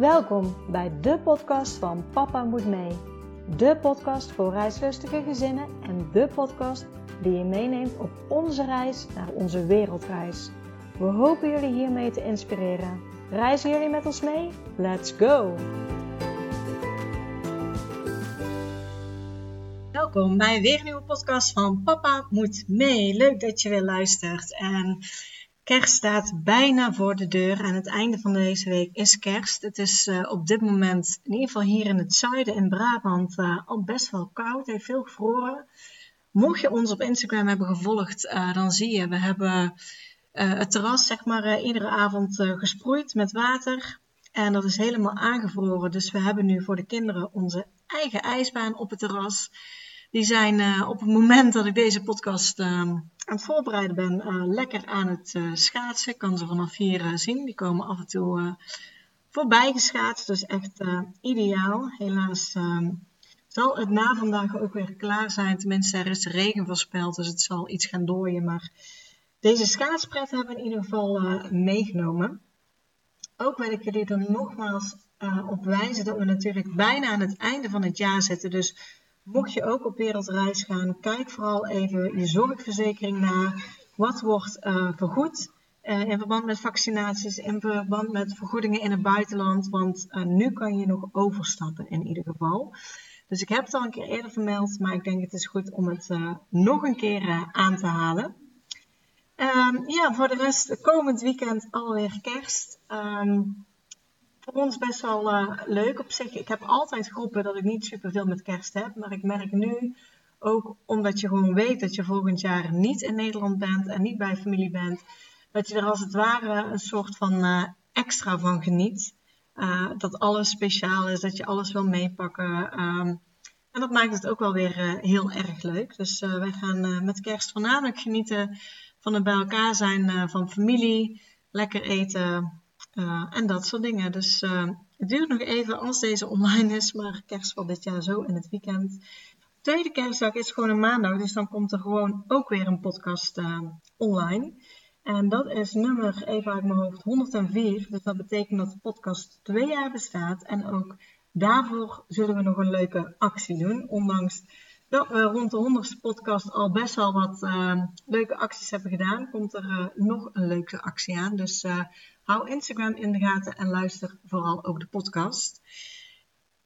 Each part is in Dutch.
Welkom bij de podcast van Papa Moet Mee. De podcast voor reislustige gezinnen en de podcast die je meeneemt op onze reis naar onze wereldreis. We hopen jullie hiermee te inspireren. Reizen jullie met ons mee? Let's go! Welkom bij weer een nieuwe podcast van Papa Moet Mee. Leuk dat je weer luistert. En kerst staat bijna voor de deur. Aan het einde van deze week is kerst. Het is uh, op dit moment, in ieder geval hier in het zuiden in Brabant, uh, al best wel koud. Heeft veel gevroren. Mocht je ons op Instagram hebben gevolgd, uh, dan zie je, we hebben het terras zeg maar iedere avond gesproeid met water. En dat is helemaal aangevroren. Dus we hebben nu voor de kinderen onze eigen ijsbaan op het terras. Die zijn op het moment dat ik deze podcast ehm, aan het voorbereiden ben, uh, lekker aan het uh, schaatsen. Ik kan ze vanaf hier uh, zien. Die komen af en toe voorbij geschaatst. Dus echt ideaal. Helaas ehm, zal het na vandaag ook weer klaar zijn. Tenminste, er is regen voorspeld, dus het zal iets gaan dooien. Maar deze schaatspret hebben we in ieder geval meegenomen. Ook wil ik jullie er nogmaals op wijzen dat we natuurlijk bijna aan het einde van het jaar zitten. Dus Mocht je ook op wereldreis gaan, kijk vooral even je zorgverzekering na. Wat wordt uh, vergoed uh, in verband met vaccinaties, in verband met vergoedingen in het buitenland? Want uh, nu kan je nog overstappen in ieder geval. Dus ik heb het al een keer eerder vermeld, maar ik denk het is goed om het nog een keer aan te halen. Um, ja, voor de rest, komend weekend alweer kerst. Um, voor ons best wel uh, leuk op zich. Ik heb altijd groepen dat ik niet superveel met kerst heb. Maar ik merk nu ook omdat je gewoon weet dat je volgend jaar niet in Nederland bent en niet bij familie bent. Dat je er als het ware een soort van uh, extra van geniet. Uh, dat alles speciaal is, dat je alles wil meepakken. Um, en dat maakt het ook wel weer heel erg leuk. Dus wij gaan met kerst voornamelijk genieten van het bij elkaar zijn van familie. Lekker eten, uh, en dat soort dingen. Dus uh, het duurt nog even als deze online is, maar kerst valt dit jaar zo in het weekend. Tweede kerstdag is gewoon een maandag, dus dan komt er gewoon ook weer een podcast uh, online. En dat is nummer, even uit mijn hoofd, 104. Dus dat betekent dat de podcast twee jaar bestaat. En ook daarvoor zullen we nog een leuke actie doen. Ondanks dat we rond de 100ste podcast al best wel wat leuke acties hebben gedaan, komt er nog een leuke actie aan. Dus hou Instagram in de gaten en luister vooral ook de podcast.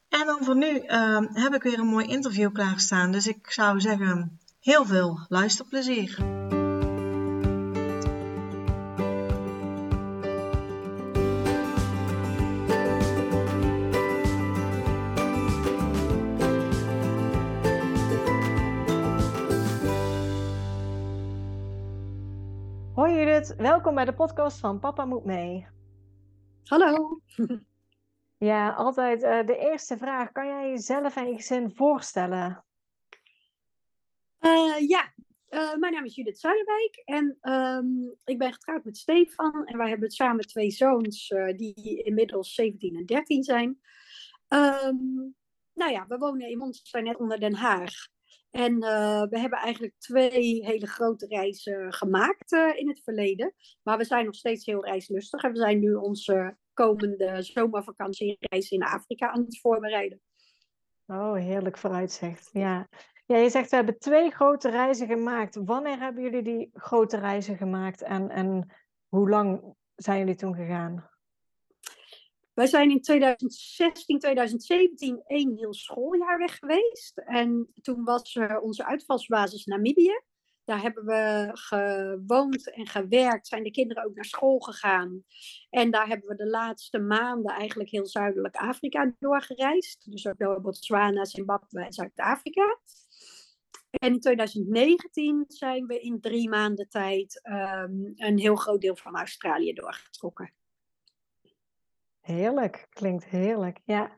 En dan voor nu ehm, heb ik weer een mooi interview klaarstaan. Dus ik zou zeggen, heel veel luisterplezier. Welkom bij de podcast van Papa Moet Mee. Hallo. Ja, altijd uh, de eerste vraag. Kan jij jezelf en je gezin voorstellen? Uh, ja, uh, mijn naam is Judith Zuiderwijk en um, ik ben getrouwd met Stefan. En wij hebben samen twee zoons die inmiddels 17 en 13 zijn. Um, nou ja, we wonen in Monster net onder Den Haag. En uh, we hebben eigenlijk twee hele grote reizen gemaakt uh, in het verleden. Maar we zijn nog steeds heel reislustig. En we zijn nu onze komende zomervakantiereis in Afrika aan het voorbereiden. Oh, heerlijk vooruitzicht. Ja. ja, je zegt we hebben twee grote reizen gemaakt. Wanneer hebben jullie die grote reizen gemaakt en, en hoe lang zijn jullie toen gegaan? Wij zijn in 2016, 2017 één heel schooljaar weg geweest. En toen was onze uitvalsbasis Namibië. Daar hebben we gewoond en gewerkt. Zijn de kinderen ook naar school gegaan. En daar hebben we de laatste maanden eigenlijk heel zuidelijk Afrika doorgereisd. Dus ook door Botswana, Zimbabwe en Zuid-Afrika. En in 2019 zijn we in drie maanden tijd um, een heel groot deel van Australië doorgetrokken. Heerlijk, klinkt heerlijk. Ja.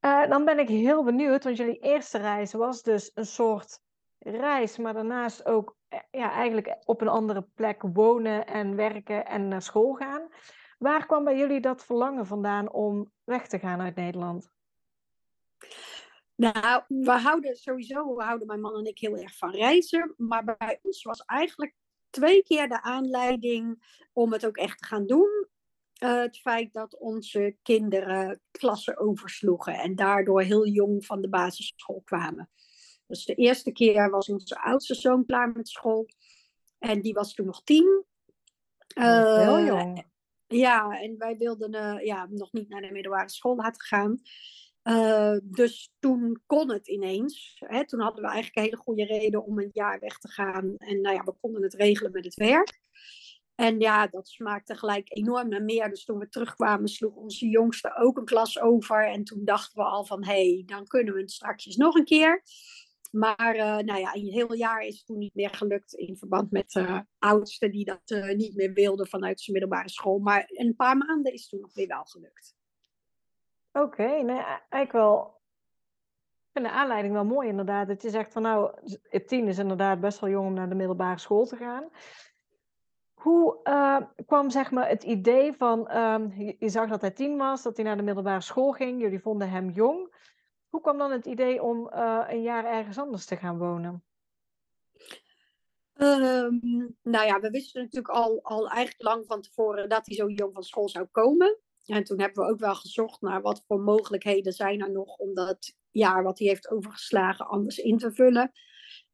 Uh, dan ben ik heel benieuwd, want jullie eerste reis was dus een soort reis, maar daarnaast ook eh, ja, eigenlijk op een andere plek wonen en werken en naar school gaan. Waar kwam bij jullie dat verlangen vandaan om weg te gaan uit Nederland? Nou, we houden sowieso, houden mijn man en ik heel erg van reizen. Maar bij ons was eigenlijk twee keer de aanleiding om het ook echt te gaan doen eh, het feit dat onze kinderen klassen oversloegen en daardoor heel jong van de basisschool kwamen. Dus de eerste keer was onze oudste zoon klaar met school en die was toen nog tien. heel uh, jong. Ja, en wij wilden uh, ja, nog niet naar de middelbare school laten gaan. Uh, dus toen kon het ineens. Hè? Toen hadden we eigenlijk een hele goede reden om een jaar weg te gaan. En nou ja, we konden het regelen met het werk. En ja, dat smaakte gelijk enorm naar meer. Dus toen we terugkwamen, sloeg onze jongste ook een klas over. En toen dachten we al van, hé, hey, dan kunnen we het straks nog een keer. Maar uh, nou ja, een heel jaar is het toen niet meer gelukt in verband met de uh, oudste die dat uh, niet meer wilde vanuit zijn middelbare school. Maar een paar maanden is het toen nog weer wel gelukt. Oké, nee, eigenlijk wel. Ik vind de aanleiding wel mooi inderdaad. Dat je zegt van nou, tien is inderdaad best wel jong om naar de middelbare school te gaan. Hoe uh, kwam zeg maar het idee van, um, je, zag dat hij tien was, dat hij naar de middelbare school ging, jullie vonden hem jong. Hoe kwam dan het idee om uh, een jaar ergens anders te gaan wonen? Um, nou ja, we wisten natuurlijk al, al eigenlijk lang van tevoren dat hij zo jong van school zou komen. En toen hebben we ook wel gezocht naar wat voor mogelijkheden zijn er nog om dat jaar wat hij heeft overgeslagen anders in te vullen.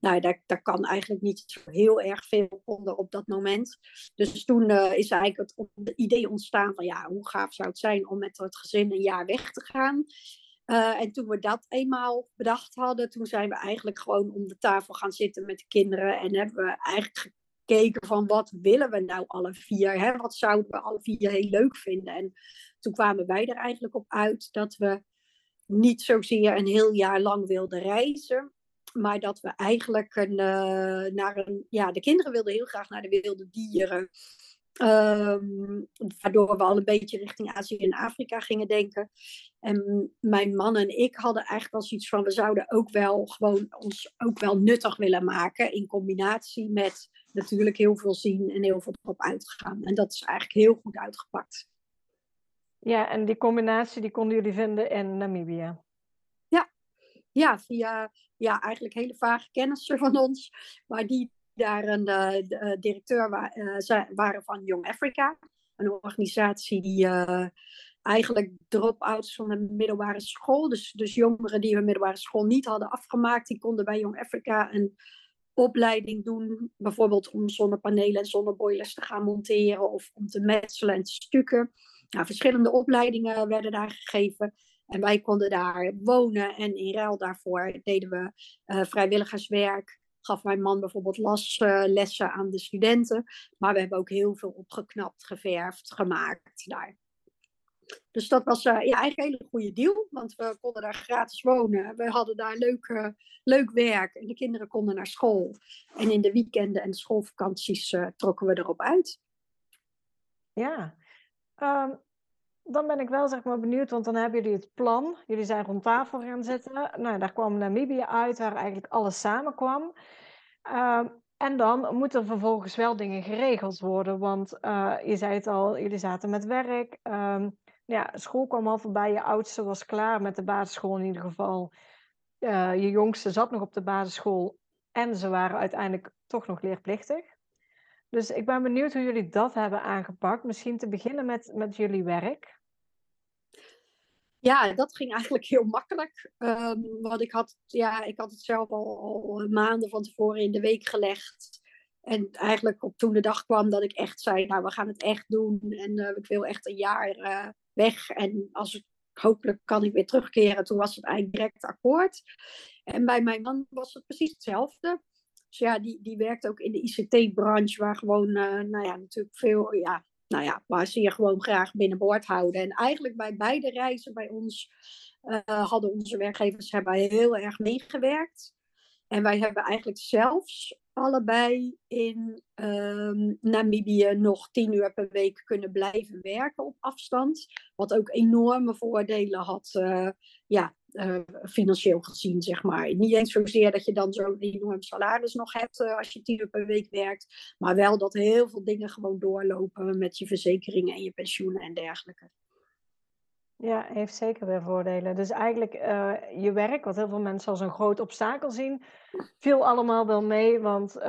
Nou, daar, daar kan eigenlijk niet heel erg veel onder op dat moment. Dus toen uh, is eigenlijk het, idee ontstaan van ja, hoe gaaf zou het zijn om met het gezin een jaar weg te gaan. Uh, en toen we dat eenmaal bedacht hadden, toen zijn we eigenlijk gewoon om de tafel gaan zitten met de kinderen. En hebben we eigenlijk gekeken van wat willen we nou alle vier? Hè? Wat zouden we alle vier heel leuk vinden? En toen kwamen wij er eigenlijk op uit dat we niet zozeer een heel jaar lang wilden reizen. Maar dat we eigenlijk een, uh, naar een. Ja, de kinderen wilden heel graag naar de wilde dieren. Um, waardoor we al een beetje richting Azië en Afrika gingen denken. En mijn man en ik hadden eigenlijk wel zoiets van: we zouden ook wel gewoon ons ook wel nuttig willen maken. In combinatie met natuurlijk heel veel zien en heel veel op uitgaan. En dat is eigenlijk heel goed uitgepakt. Ja, en die combinatie die konden jullie vinden in Namibië? Ja, via ja, eigenlijk hele vage kennissen van ons. Maar die daar een de, uh, directeur uh, waren van Young Africa. Een organisatie die eigenlijk drop-outs van de middelbare school. Dus, dus jongeren die hun middelbare school niet hadden afgemaakt, die konden bij Young Africa een opleiding doen. Bijvoorbeeld om zonnepanelen en zonneboilers te gaan monteren of om te metselen en te stukken. Nou, verschillende opleidingen werden daar gegeven. En wij konden daar wonen en in ruil daarvoor deden we uh, vrijwilligerswerk. Gaf mijn man bijvoorbeeld laslessen uh, aan de studenten. Maar we hebben ook heel veel opgeknapt, geverfd, gemaakt daar. Dus dat was ja, eigenlijk een hele goede deal, want we konden daar gratis wonen. We hadden daar leuk, leuk werk en de kinderen konden naar school. En in de weekenden en de schoolvakanties trokken we erop uit. Ja, um, dan ben ik wel zeg maar benieuwd, want dan hebben jullie het plan. Jullie zijn rond tafel gaan zitten. Nou, daar kwam Namibië uit, waar eigenlijk alles samenkwam. Uh, en dan moeten er vervolgens wel dingen geregeld worden. Want uh, je zei het al, jullie zaten met werk. Uh, ja, school kwam al voorbij. Je oudste was klaar met de basisschool in ieder geval. Uh, je jongste zat nog op de basisschool. En ze waren uiteindelijk toch nog leerplichtig. Dus ik ben benieuwd hoe jullie dat hebben aangepakt. Misschien te beginnen met, met jullie werk. Ja, dat ging eigenlijk heel makkelijk. Um, want ik had, ja, ik had het zelf al, al maanden van tevoren in de week gelegd. En eigenlijk op toen de dag kwam dat ik echt zei, nou we gaan het echt doen. En uh, ik wil echt een jaar uh, weg. En als ik, hopelijk kan ik weer terugkeren. Toen was het eigenlijk direct akkoord. En bij mijn man was het precies hetzelfde. Dus ja, die, die werkt ook in de ICT-branche, waar gewoon, nou ja, natuurlijk veel, ja, nou ja, waar ze je gewoon graag binnenboord houden. En eigenlijk bij beide reizen bij ons uh, hadden onze werkgevers hebben heel erg meegewerkt. En wij hebben eigenlijk zelfs allebei in um, Namibië nog tien uur per week kunnen blijven werken op afstand. Wat ook enorme voordelen had, uh, ja, uh, financieel gezien, zeg maar. Niet eens zozeer dat je dan zo'n enorm salaris nog hebt uh, als je tien uur per week werkt. Maar wel dat heel veel dingen gewoon doorlopen met je verzekeringen en je pensioenen en dergelijke. Ja, heeft zeker weer voordelen. Dus eigenlijk uh, je werk, wat heel veel mensen als een groot obstakel zien, viel allemaal wel mee. Want uh,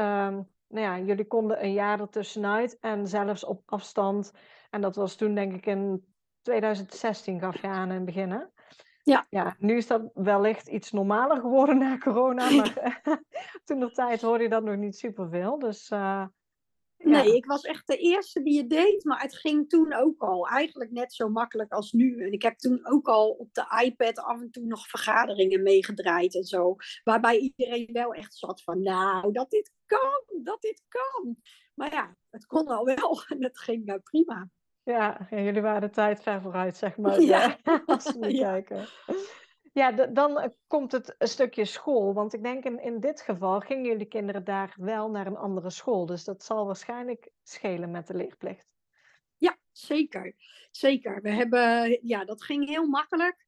nou ja, jullie konden een jaar ertussenuit en zelfs op afstand En dat was toen denk ik in 2016 gaf je aan in het begin, Ja. ja. Nu is dat wellicht iets normaler geworden na corona, maar toen de tijd hoorde je dat nog niet superveel. Dus uh, Nee, ik was echt de eerste die het deed, maar het ging toen ook al. Eigenlijk net zo makkelijk als nu. En ik heb toen ook al op de iPad af en toe nog vergaderingen meegedraaid en zo. Waarbij iedereen wel echt zat van, nou, dat dit kan, dat dit kan. Maar ja, het kon al wel en het ging uh, prima. Ja, jullie waren de tijd ver vooruit, zeg maar. Ja. als we ja. kijken. Ja, dan eh, komt het een stukje school. Want ik denk in, in dit geval gingen jullie kinderen daar wel naar een andere school. Dus dat zal waarschijnlijk schelen met de leerplicht. Ja, zeker. Zeker. We hebben, ja, dat ging heel makkelijk.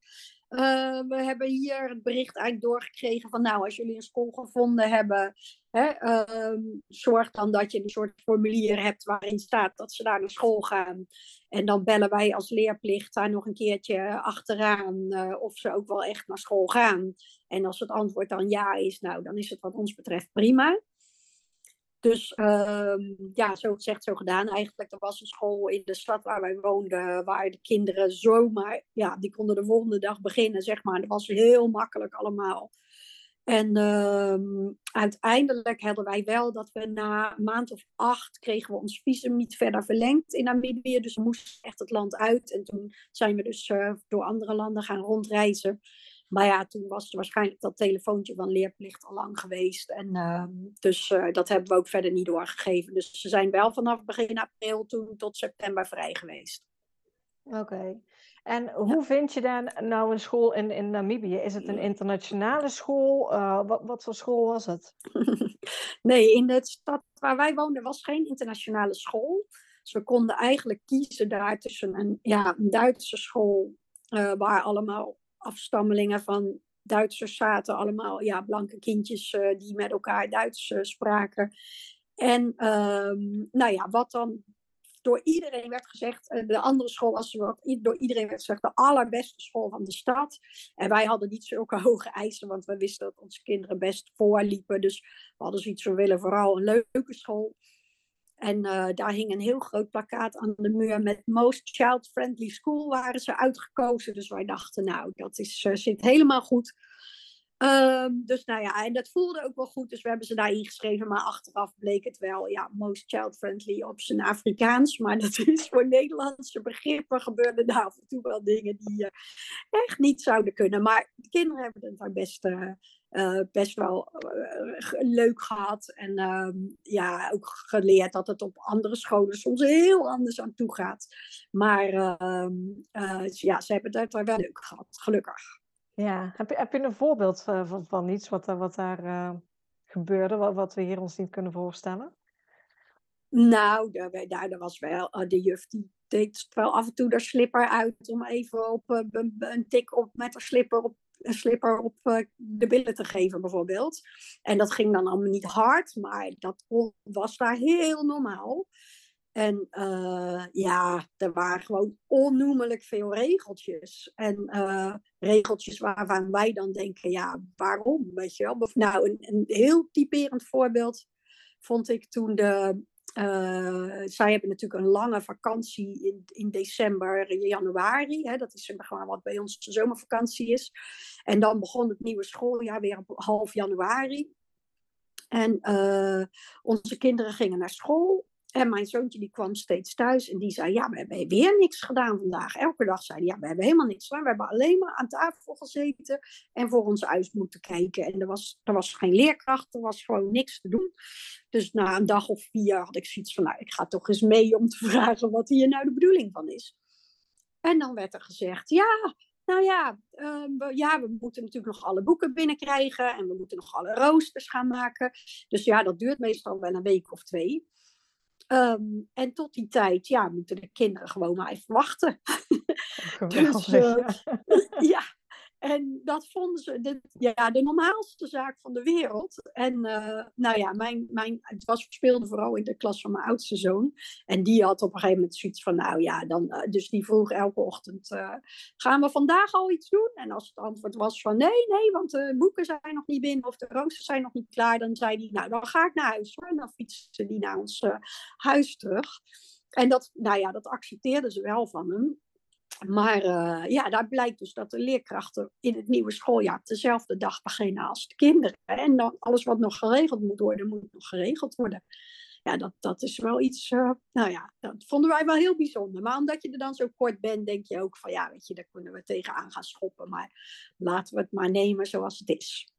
Uh, we hebben hier het bericht eigenlijk doorgekregen van nou, als jullie een school gevonden hebben, hè, uh, zorg dan dat je een soort formulier hebt waarin staat dat ze daar naar school gaan. En dan bellen wij als leerplicht daar nog een keertje achteraan uh, of ze ook wel echt naar school gaan. En als het antwoord dan ja is, nou, dan is het wat ons betreft prima. Dus uh, ja, zo gezegd, zo gedaan. Eigenlijk, er was een school in de stad waar wij woonden, waar de kinderen zomaar, ja, die konden de volgende dag beginnen, zeg maar. Dat was heel makkelijk allemaal. En uh, uiteindelijk hadden wij wel dat we na een maand of acht kregen we ons visum niet verder verlengd in Namibië. Dus we moesten echt het land uit. En toen zijn we dus uh, door andere landen gaan rondreizen. Maar ja, toen was er waarschijnlijk dat telefoontje van leerplicht al lang geweest. En uh, dus uh, dat hebben we ook verder niet doorgegeven. Dus ze zijn wel vanaf begin april toen tot september vrij geweest. Oké. Okay. En hoe ja. vind je daar nou een school in, in Namibië? Is het een internationale school? Uh, wat, wat voor school was het? nee, in de stad waar wij woonden was geen internationale school. Dus we konden eigenlijk kiezen daar tussen een, ja, een Duitse school... waar allemaal afstammelingen van Duitsers zaten, allemaal ja, blanke kindjes uh, die met elkaar Duits uh, spraken. En um, nou ja, wat dan door iedereen werd gezegd, uh, de andere school was wat door iedereen werd gezegd, de allerbeste school van de stad. En wij hadden niet zulke hoge eisen, want we wisten dat onze kinderen best voorliepen. Dus we hadden zoiets, we willen vooral een leuke school. En uh, daar hing een heel groot plakkaat aan de muur met Most Child Friendly School waren ze uitgekozen. Dus wij dachten, nou, dat is, uh, zit helemaal goed. Um, dus nou ja, en dat voelde ook wel goed. Dus we hebben ze daar ingeschreven. Maar achteraf bleek het wel, ja, Most Child Friendly op zijn Afrikaans. Maar dat is voor Nederlandse begrippen gebeurden daar af en toe wel dingen die uh, echt niet zouden kunnen. Maar de kinderen hebben het daar best... Uh, best wel leuk gehad. En uh, ja, ook geleerd dat het op andere scholen soms heel anders aan toe gaat. Maar ehm, ja, ze hebben het daar wel leuk gehad, gelukkig. Ja, heb je, heb je een voorbeeld van, van iets wat, wat daar gebeurde, wat, wat we hier ons niet kunnen voorstellen? Nou, daar, daar was wel de juf die deed wel af en toe de slipper uit om even op een, een tik op met haar slipper op een slipper op de billen te geven, bijvoorbeeld. En dat ging dan allemaal niet hard, maar dat was daar heel normaal. En uh, ja, er waren gewoon onnoemelijk veel regeltjes. En uh, regeltjes waarvan wij dan denken, ja, waarom? Weet je wel? Nou, een, een heel typerend voorbeeld vond ik toen de uh, zij hebben natuurlijk een lange vakantie in, in december, januari. Hè, dat is gewoon wat bij ons de zomervakantie is. En dan begon het nieuwe schooljaar weer op half januari. En onze kinderen gingen naar school. En mijn zoontje die kwam steeds thuis en die zei, ja, we hebben weer niks gedaan vandaag. Elke dag zei hij, ja, we hebben helemaal niks gedaan. We hebben alleen maar aan tafel gezeten en voor ons huis moeten kijken. En er was, er was geen leerkracht, er was gewoon niks te doen. Dus na een dag of vier had ik zoiets van, nou, ik ga toch eens mee om te vragen wat hier nou de bedoeling van is. En dan werd er gezegd, ja, nou ja, uh, we, ja, we moeten natuurlijk nog alle boeken binnenkrijgen en we moeten nog alle roosters gaan maken. Dus ja, dat duurt meestal wel een week of twee. Um, en tot die tijd, ja, moeten de kinderen gewoon maar even wachten. dus, uh, ja, en dat vonden ze de, ja, de normaalste zaak van de wereld. En uh, nou ja, mijn, mijn, het was, speelde vooral in de klas van mijn oudste zoon. En die had op een gegeven moment zoiets van, nou ja, dan, uh, dus die vroeg elke ochtend, uh, gaan we vandaag al iets doen? En als het antwoord was van, nee, nee, want de boeken zijn nog niet binnen of de roosters zijn nog niet klaar, dan zei hij, nou, dan ga ik naar huis hoor. En dan fietste die naar ons huis terug. En dat, nou ja, dat accepteerden ze wel van hem. Maar uh, ja, daar blijkt dus dat de leerkrachten in het nieuwe schooljaar dezelfde dag beginnen als de kinderen. En dan alles wat nog geregeld moet worden, moet nog geregeld worden. Ja, dat, dat is wel iets, uh, nou ja, dat vonden wij wel heel bijzonder. Maar omdat je er dan zo kort bent, denk je ook van ja, weet je, daar kunnen we tegenaan gaan schoppen. Maar laten we het maar nemen zoals het is.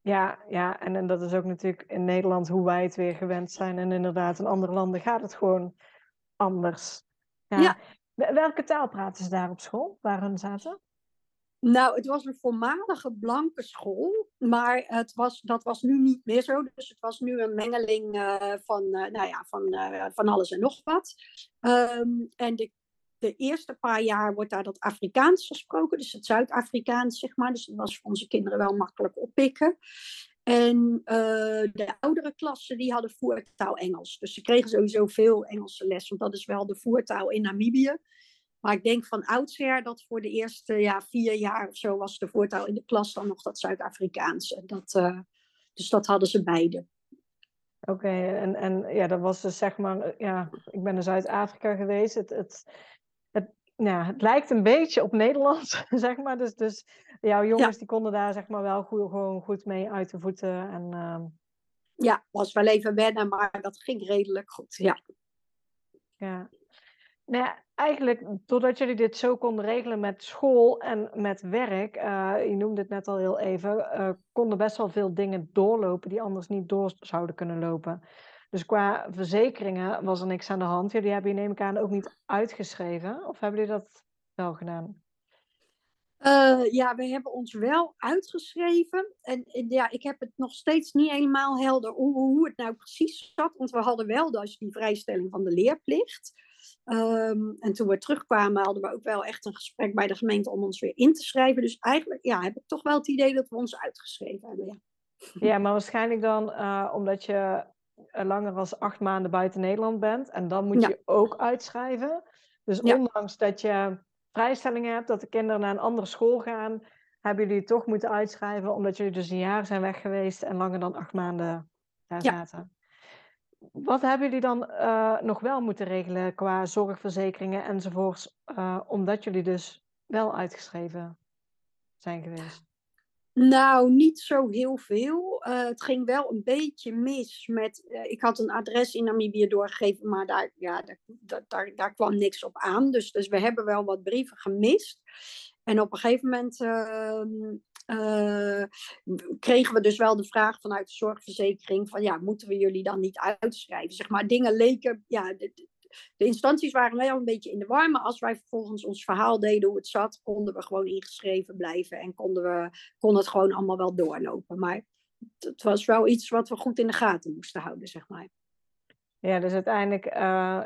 Ja, ja en, en dat is ook natuurlijk in Nederland hoe wij het weer gewend zijn. En inderdaad, in andere landen gaat het gewoon anders. Ja. ja. Welke taal praten ze daar op school, waar hun zaten? Nou, het was een voormalige blanke school, maar het was, dat was nu niet meer zo. Dus het was nu een mengeling uh, van, uh, nou ja, van, uh, van alles en nog wat. Um, en de, de eerste paar jaar wordt daar dat Afrikaans gesproken, dus het Zuid-Afrikaans, zeg maar. Dus dat was voor onze kinderen wel makkelijk oppikken. En de oudere klassen die hadden voertaal Engels. Dus ze kregen sowieso veel Engelse les, want dat is wel de voertaal in Namibië. Maar ik denk van oudsher dat voor de eerste ja, vier jaar of zo was de voertaal in de klas dan nog dat Zuid-Afrikaanse. Dat, uh, dus dat hadden ze beide. Oké, en, en ja, dat was dus zeg maar, ja, ik ben in Zuid-Afrika geweest. Het, het, het, ja, het lijkt een beetje op Nederlands, zeg maar. Dus, dus jouw jongens die konden daar zeg maar wel goed, gewoon goed mee uit de voeten. En, uh... Ja, was wel even wennen, maar dat ging redelijk goed, ja. Ja, nou ja, eigenlijk doordat jullie dit zo konden regelen met school en met werk, uh, je noemde het net al heel even, uh, konden best wel veel dingen doorlopen die anders niet door zouden kunnen lopen. Dus qua verzekeringen was er niks aan de hand. Jullie hebben je neem ik aan ook niet uitgeschreven, of hebben jullie dat wel gedaan? Uh, ja, we hebben ons wel uitgeschreven. En, en, ja, ik heb het nog steeds niet helemaal helder hoe, hoe het nou precies zat. Want we hadden wel dus die vrijstelling van de leerplicht. Um, en toen we terugkwamen hadden we ook wel echt een gesprek bij de gemeente om ons weer in te schrijven. Dus eigenlijk ja, heb ik toch wel het idee dat we ons uitgeschreven hebben. Ja, ja maar waarschijnlijk dan uh, omdat je langer dan acht maanden buiten Nederland bent. En dan moet ja. je ook uitschrijven. Dus ondanks dat je vrijstellingen hebt, dat de kinderen naar een andere school gaan, hebben jullie toch moeten uitschrijven, omdat jullie dus een jaar zijn weg geweest en langer dan acht maanden daar zaten. Wat hebben jullie dan uh, nog wel moeten regelen qua zorgverzekeringen enzovoorts, uh, omdat jullie dus wel uitgeschreven zijn geweest? Nou, niet zo heel veel. Uh, het ging wel een beetje mis met. ik had een adres in Namibië doorgegeven, maar daar, ja, daar, daar, daar kwam niks op aan. Dus, dus we hebben wel wat brieven gemist. En op een gegeven moment ehm, uh, kregen we dus wel de vraag vanuit de zorgverzekering van ja, moeten we jullie dan niet uitschrijven? Zeg maar, dingen leken, ja, de, instanties waren wel een beetje in de war, maar als wij vervolgens ons verhaal deden hoe het zat, konden we gewoon ingeschreven blijven en konden we, kon het gewoon allemaal wel doorlopen. Maar het was wel iets wat we goed in de gaten moesten houden, zeg maar. Ja, dus uiteindelijk uh,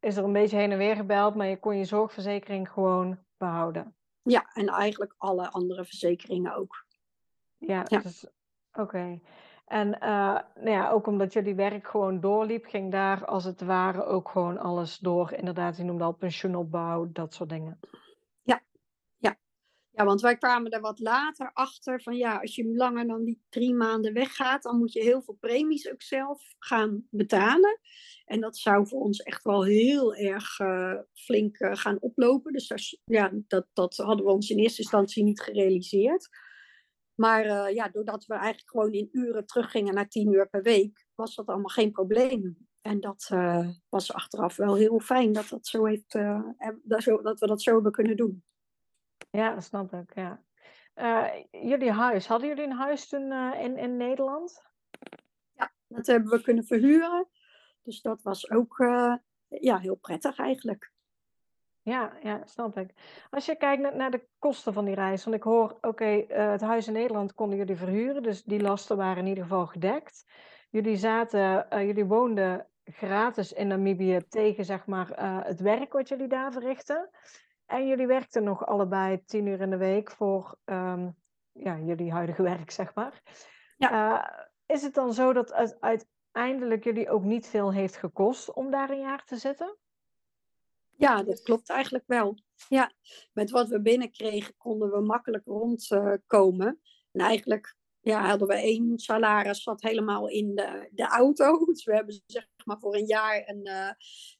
is er een beetje heen en weer gebeld, maar je kon je zorgverzekering gewoon behouden. Ja, en eigenlijk alle andere verzekeringen ook. Ja, ja. Dus, oké. En uh, nou ja, ook omdat jullie werk gewoon doorliep, ging daar als het ware ook gewoon alles door. Inderdaad, je noemde al pensioenopbouw, dat soort dingen. Ja, ja. Ja, want wij kwamen er wat later achter van ja, als je langer dan die drie maanden weggaat, dan moet je heel veel premies ook zelf gaan betalen. En dat zou voor ons echt wel heel erg uh, flink uh, gaan oplopen. Dus ja, dat, dat hadden we ons in eerste instantie niet gerealiseerd. Maar uh, ja, doordat we eigenlijk gewoon in uren teruggingen naar tien uur per week, was dat allemaal geen probleem. En dat was achteraf wel heel fijn dat, dat, zo heeft, dat, zo, dat we dat zo hebben kunnen doen. Ja, dat snap ik. Ja. jullie huis, hadden jullie een huis toen in, in Nederland? Ja, dat hebben we kunnen verhuren. Dus dat was ook ja, heel prettig eigenlijk. Ja, ja, snap ik. Als je kijkt naar, naar de kosten van die reis, want ik hoor, oké, okay, uh, het huis in Nederland konden jullie verhuren, dus die lasten waren in ieder geval gedekt. Jullie zaten, uh, jullie woonden gratis in Namibië tegen, zeg maar, het werk wat jullie daar verrichten. En jullie werkten nog allebei tien uur in de week voor um, ja, jullie huidige werk, zeg maar. Ja. is het dan zo dat uit, uit eindelijk jullie ook niet veel heeft gekost om daar een jaar te zitten? Ja, dat klopt eigenlijk wel. Ja, met wat we binnenkregen konden we makkelijk rondkomen. en eigenlijk ja, hadden we één salaris, zat helemaal in de, de auto. Dus we hebben zeg maar voor een jaar een, uh,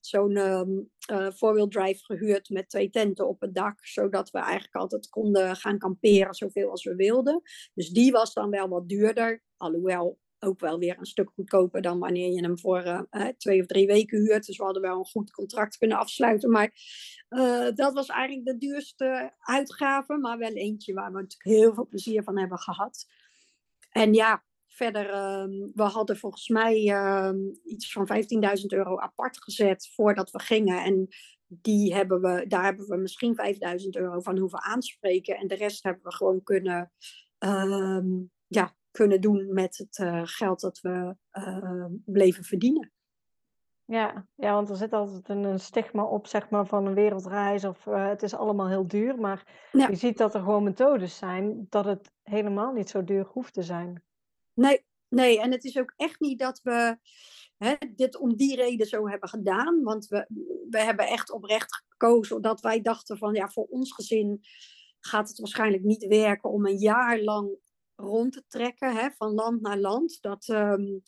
zo'n um, four-wheel drive gehuurd met twee tenten op het dak. Zodat we eigenlijk altijd konden gaan kamperen zoveel als we wilden. Dus die was dan wel wat duurder. Alhoewel ook wel weer een stuk goedkoper dan wanneer je hem voor uh, twee of drie weken huurt. Dus we hadden wel een goed contract kunnen afsluiten. Maar uh, dat was eigenlijk de duurste uitgave. Maar wel eentje waar we natuurlijk heel veel plezier van hebben gehad. En ja, verder, uh, we hadden volgens mij ehm, iets van 15.000 euro apart gezet voordat we gingen. En die hebben we, daar hebben we misschien 5.000 euro van hoeven aanspreken. En de rest hebben we gewoon kunnen, ehm, ja, kunnen doen met het uh, geld dat we uh, bleven verdienen. Ja, ja, want er zit altijd een, stigma op, zeg maar, van een wereldreis of uh, het is allemaal heel duur. Maar ja. je ziet dat er gewoon methodes zijn dat het helemaal niet zo duur hoeft te zijn. Nee, nee, en het is ook echt niet dat we hè, dit om die reden zo hebben gedaan. Want we, we hebben echt oprecht gekozen dat wij dachten van, ja, voor ons gezin gaat het waarschijnlijk niet werken om een jaar lang rond te trekken, hè, van land naar land. Dat, um,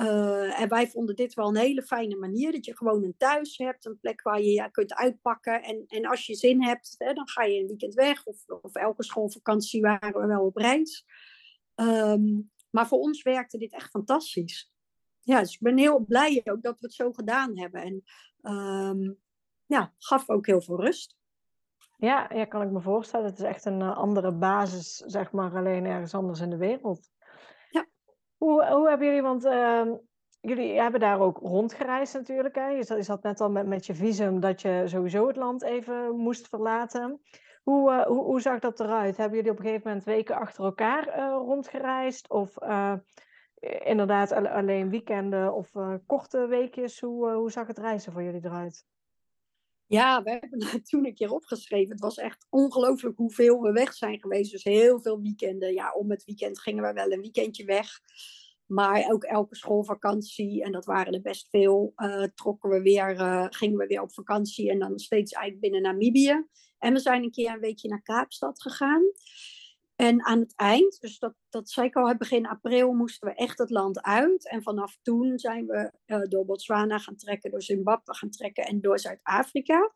uh, en wij vonden dit wel een hele fijne manier, dat je gewoon een thuis hebt, een plek waar je ja, kunt uitpakken. En, en als je zin hebt, hè, dan ga je een weekend weg of, of elke schoolvakantie waren we wel op reis. Um, maar voor ons werkte dit echt fantastisch. Ja, dus ik ben heel blij ook dat we het zo gedaan hebben. En um, ja, gaf ook heel veel rust. Ja, ja, kan ik me voorstellen. Het is echt een uh, andere basis, zeg maar, alleen ergens anders in de wereld. Ja. Hoe, hoe hebben jullie, want uh, jullie hebben daar ook rondgereisd natuurlijk. Hè? Je, zat, net al met, met je visum dat je sowieso het land even moest verlaten. Hoe, uh, hoe, hoe, zag dat eruit? Hebben jullie op een gegeven moment weken achter elkaar uh, rondgereisd? Of inderdaad alleen weekenden of korte weekjes? Hoe, hoe zag het reizen voor jullie eruit? Ja, we hebben het toen een keer opgeschreven. Het was echt ongelooflijk hoeveel we weg zijn geweest. Dus heel veel weekenden. Ja, om het weekend gingen we wel een weekendje weg. Maar ook elke schoolvakantie, en dat waren er best veel, uh, trokken we weer, uh, gingen we weer op vakantie. En dan steeds eigenlijk binnen Namibië. En we zijn een keer een weekje naar Kaapstad gegaan. En aan het eind, dus dat, dat zei ik al, begin april moesten we echt het land uit. En vanaf toen zijn we uh, door Botswana gaan trekken, door Zimbabwe gaan trekken en door Zuid-Afrika.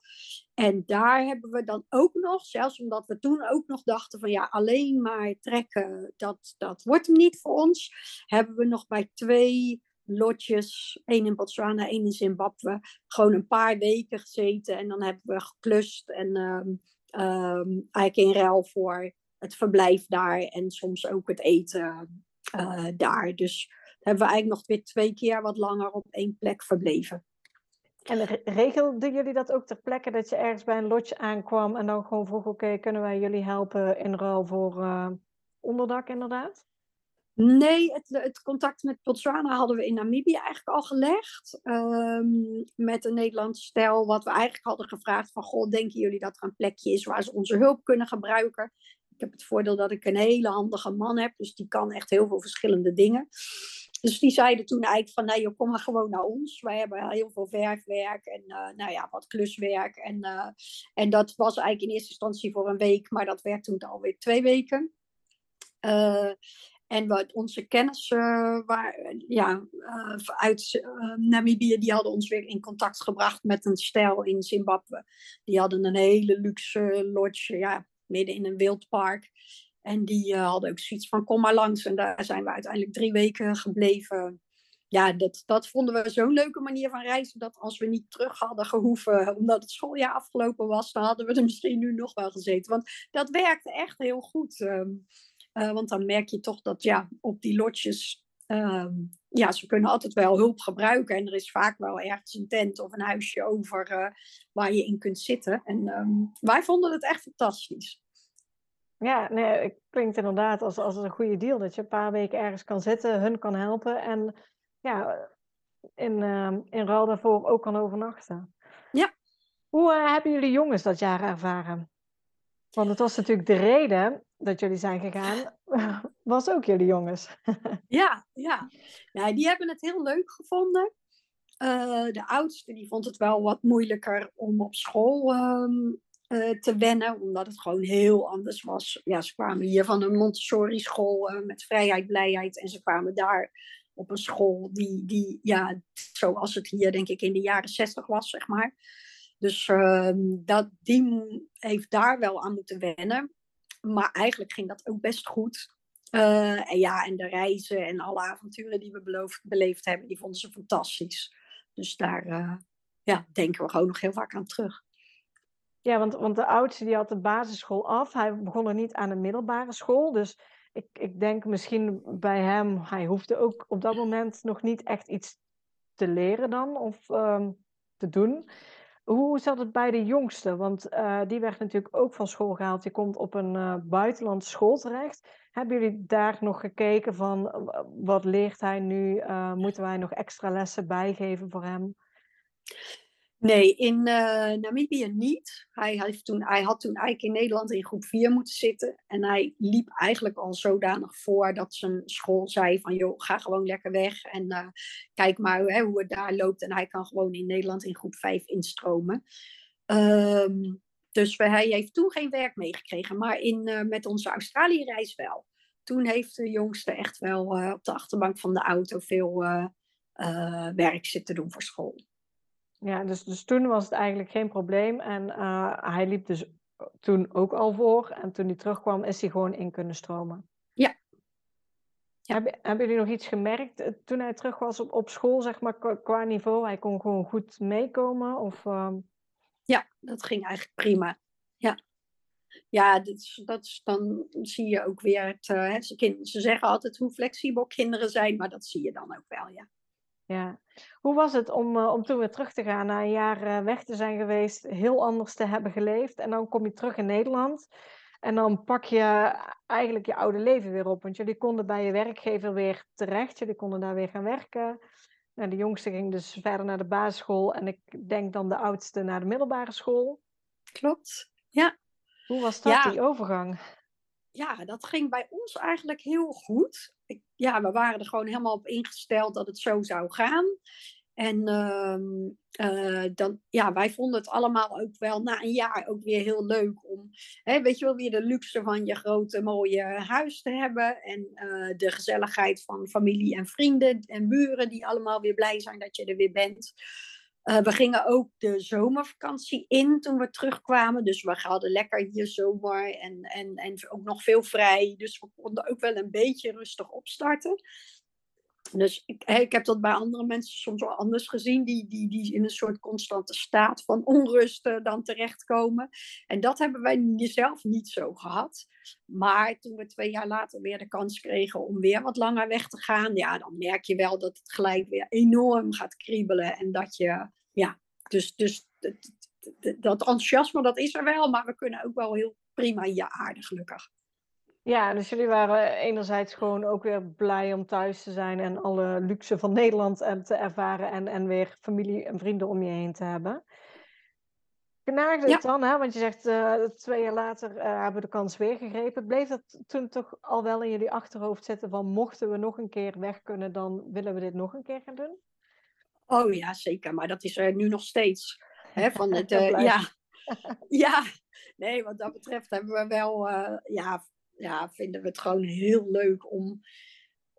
En daar hebben we dan ook nog, zelfs omdat we toen ook nog dachten van ja, alleen maar trekken, dat, dat wordt hem niet voor ons. Hebben we nog bij twee lotjes, één in Botswana, één in Zimbabwe, gewoon een paar weken gezeten. En dan hebben we geklust en um, um, eigenlijk in ruil voor het verblijf daar en soms ook het eten uh, daar. Dus hebben we eigenlijk nog weer twee keer wat langer op één plek verbleven. En regelden jullie dat ook ter plekke dat je ergens bij een lodge aankwam en dan gewoon vroeg: oké, kunnen wij jullie helpen in ruil voor uh, onderdak, inderdaad? Nee, het, het, contact met Botswana hadden we in Namibië eigenlijk al gelegd. Um, met een Nederlandse stel, wat we eigenlijk hadden gevraagd van... Goh, denken jullie dat er een plekje is waar ze onze hulp kunnen gebruiken? Ik heb het voordeel dat ik een hele handige man heb, dus die kan echt heel veel verschillende dingen. Dus die zeiden toen eigenlijk van, nee, kom maar gewoon naar ons. Wij hebben heel veel verfwerk en uh, nou ja, wat kluswerk. En, uh, en dat was eigenlijk in eerste instantie voor een week, maar dat werd toen alweer twee weken. Uh, en wat onze kennis waar, ja, uit Namibië, die hadden ons weer in contact gebracht met een stel in Zimbabwe. Die hadden een hele luxe lodge, ja, midden in een wildpark. En die uh, hadden ook zoiets van kom maar langs. En daar zijn we uiteindelijk drie weken gebleven. Ja, dat, dat vonden we zo'n leuke manier van reizen. Dat als we niet terug hadden gehoeven omdat het schooljaar afgelopen was, dan hadden we er misschien nu nog wel gezeten. Want dat werkte echt heel goed. Um, uh, want dan merk je toch dat ja, op die lotjes Um, ja, ze kunnen altijd wel hulp gebruiken. En er is vaak wel ergens een tent of een huisje over uh, waar je in kunt zitten. En um, wij vonden het echt fantastisch. Ja, nee, het klinkt inderdaad als, als een goede deal. Dat je een paar weken ergens kan zitten, hun kan helpen. En ja, in, uh, in ruil daarvoor ook kan overnachten. Ja. Hoe uh, hebben jullie jongens dat jaar ervaren? Want het was natuurlijk de reden dat jullie zijn gegaan, was ook jullie jongens. ja, ja. die hebben het heel leuk gevonden. Uh, de oudste die vond het wel wat moeilijker om op school um, te wennen, omdat het gewoon heel anders was. Ja, ze kwamen hier van een Montessori-school met vrijheid, blijheid en ze kwamen daar op een school die, die ja, zoals het hier denk ik in de jaren zestig was, zeg maar. Dus uh, dat, die heeft daar wel aan moeten wennen. Maar eigenlijk ging dat ook best goed. Uh, en ja, en de reizen en alle avonturen die we beloofd, beleefd hebben, die vonden ze fantastisch. Dus daar uh, ja, denken we gewoon nog heel vaak aan terug. Ja, want, want de oudste die had de basisschool af. Hij begon er niet aan de middelbare school. Dus ik, ik denk misschien bij hem, hij hoefde ook op dat moment nog niet echt iets te leren dan of um, te doen. Hoe zat het bij de jongste? Want uh, die werd natuurlijk ook van school gehaald. Die komt op een uh, buitenlandse school terecht. Hebben jullie daar nog gekeken van wat leert hij nu? Uh, moeten wij nog extra lessen bijgeven voor hem? Nee, in uh, Namibië niet. Hij, heeft toen, hij had toen eigenlijk in Nederland in groep 4 moeten zitten. En hij liep eigenlijk al zodanig voor dat zijn school zei van... joh, ga gewoon lekker weg en uh, kijk maar hè, hoe het daar loopt. En hij kan gewoon in Nederland in groep 5 instromen. Um, dus hij heeft toen geen werk meegekregen. Maar in, uh, met onze Australië-reis wel. Toen heeft de jongste echt wel op de achterbank van de auto veel werk zitten doen voor school. Ja, dus, dus toen was het eigenlijk geen probleem. En uh, hij liep dus toen ook al voor. En toen hij terugkwam, is hij gewoon in kunnen stromen. Ja. ja. Heb, hebben jullie nog iets gemerkt eh, toen hij terug was op, op school, zeg maar, qua niveau? Hij kon gewoon goed meekomen? Of, uh... Ja, dat ging eigenlijk prima. Ja. Ja, dat, is, dat is, dan zie je ook weer het. Uh, ze, ze zeggen altijd hoe flexibel kinderen zijn, maar dat zie je dan ook wel, ja. Ja. Hoe was het om, uh, om toen weer terug te gaan, na een jaar uh, weg te zijn geweest, heel anders te hebben geleefd en dan kom je terug in Nederland en dan pak je eigenlijk je oude leven weer op, want jullie konden bij je werkgever weer terecht, jullie konden daar weer gaan werken. Nou, de jongste ging dus verder naar de basisschool en ik denk dan de oudste naar de middelbare school. Klopt, ja. Hoe was dat, ja. die overgang? Ja, dat ging bij ons eigenlijk heel goed. Ik, ja, we waren er gewoon helemaal op ingesteld dat het zo zou gaan. En uh, uh, dan, ja, wij vonden het allemaal ook wel na een jaar ook weer heel leuk om, hè, weet je wel, weer de luxe van je grote mooie huis te hebben. En uh, de gezelligheid van familie en vrienden en buren die allemaal weer blij zijn dat je er weer bent. Uh, we gingen ook de zomervakantie in toen we terugkwamen. Dus we hadden lekker hier zomer en, en, en ook nog veel vrij. Dus we konden ook wel een beetje rustig opstarten. Dus ik, ik heb dat bij andere mensen soms wel anders gezien, die, die, die in een soort constante staat van onrust dan terechtkomen. En dat hebben wij zelf niet zo gehad. Maar toen we twee jaar later weer de kans kregen om weer wat langer weg te gaan, ja, dan merk je wel dat het gelijk weer enorm gaat kriebelen. En dat je, ja, dus, dus dat enthousiasme, dat is er wel, maar we kunnen ook wel heel prima je aarde, gelukkig. Ja, dus jullie waren enerzijds gewoon ook weer blij om thuis te zijn en alle luxe van Nederland te ervaren en, en weer familie en vrienden om je heen te hebben. Knaagde het dan, hè? want je zegt uh, twee jaar later uh, hebben we de kans weer gegrepen. Bleef dat toen toch al wel in jullie achterhoofd zitten van mochten we nog een keer weg kunnen, dan willen we dit nog een keer gaan doen? Oh ja, zeker. Maar dat is er nu nog steeds. Hè, van het, uh, ja. ja, nee, wat dat betreft hebben we wel ja, ja, vinden we het gewoon heel leuk om,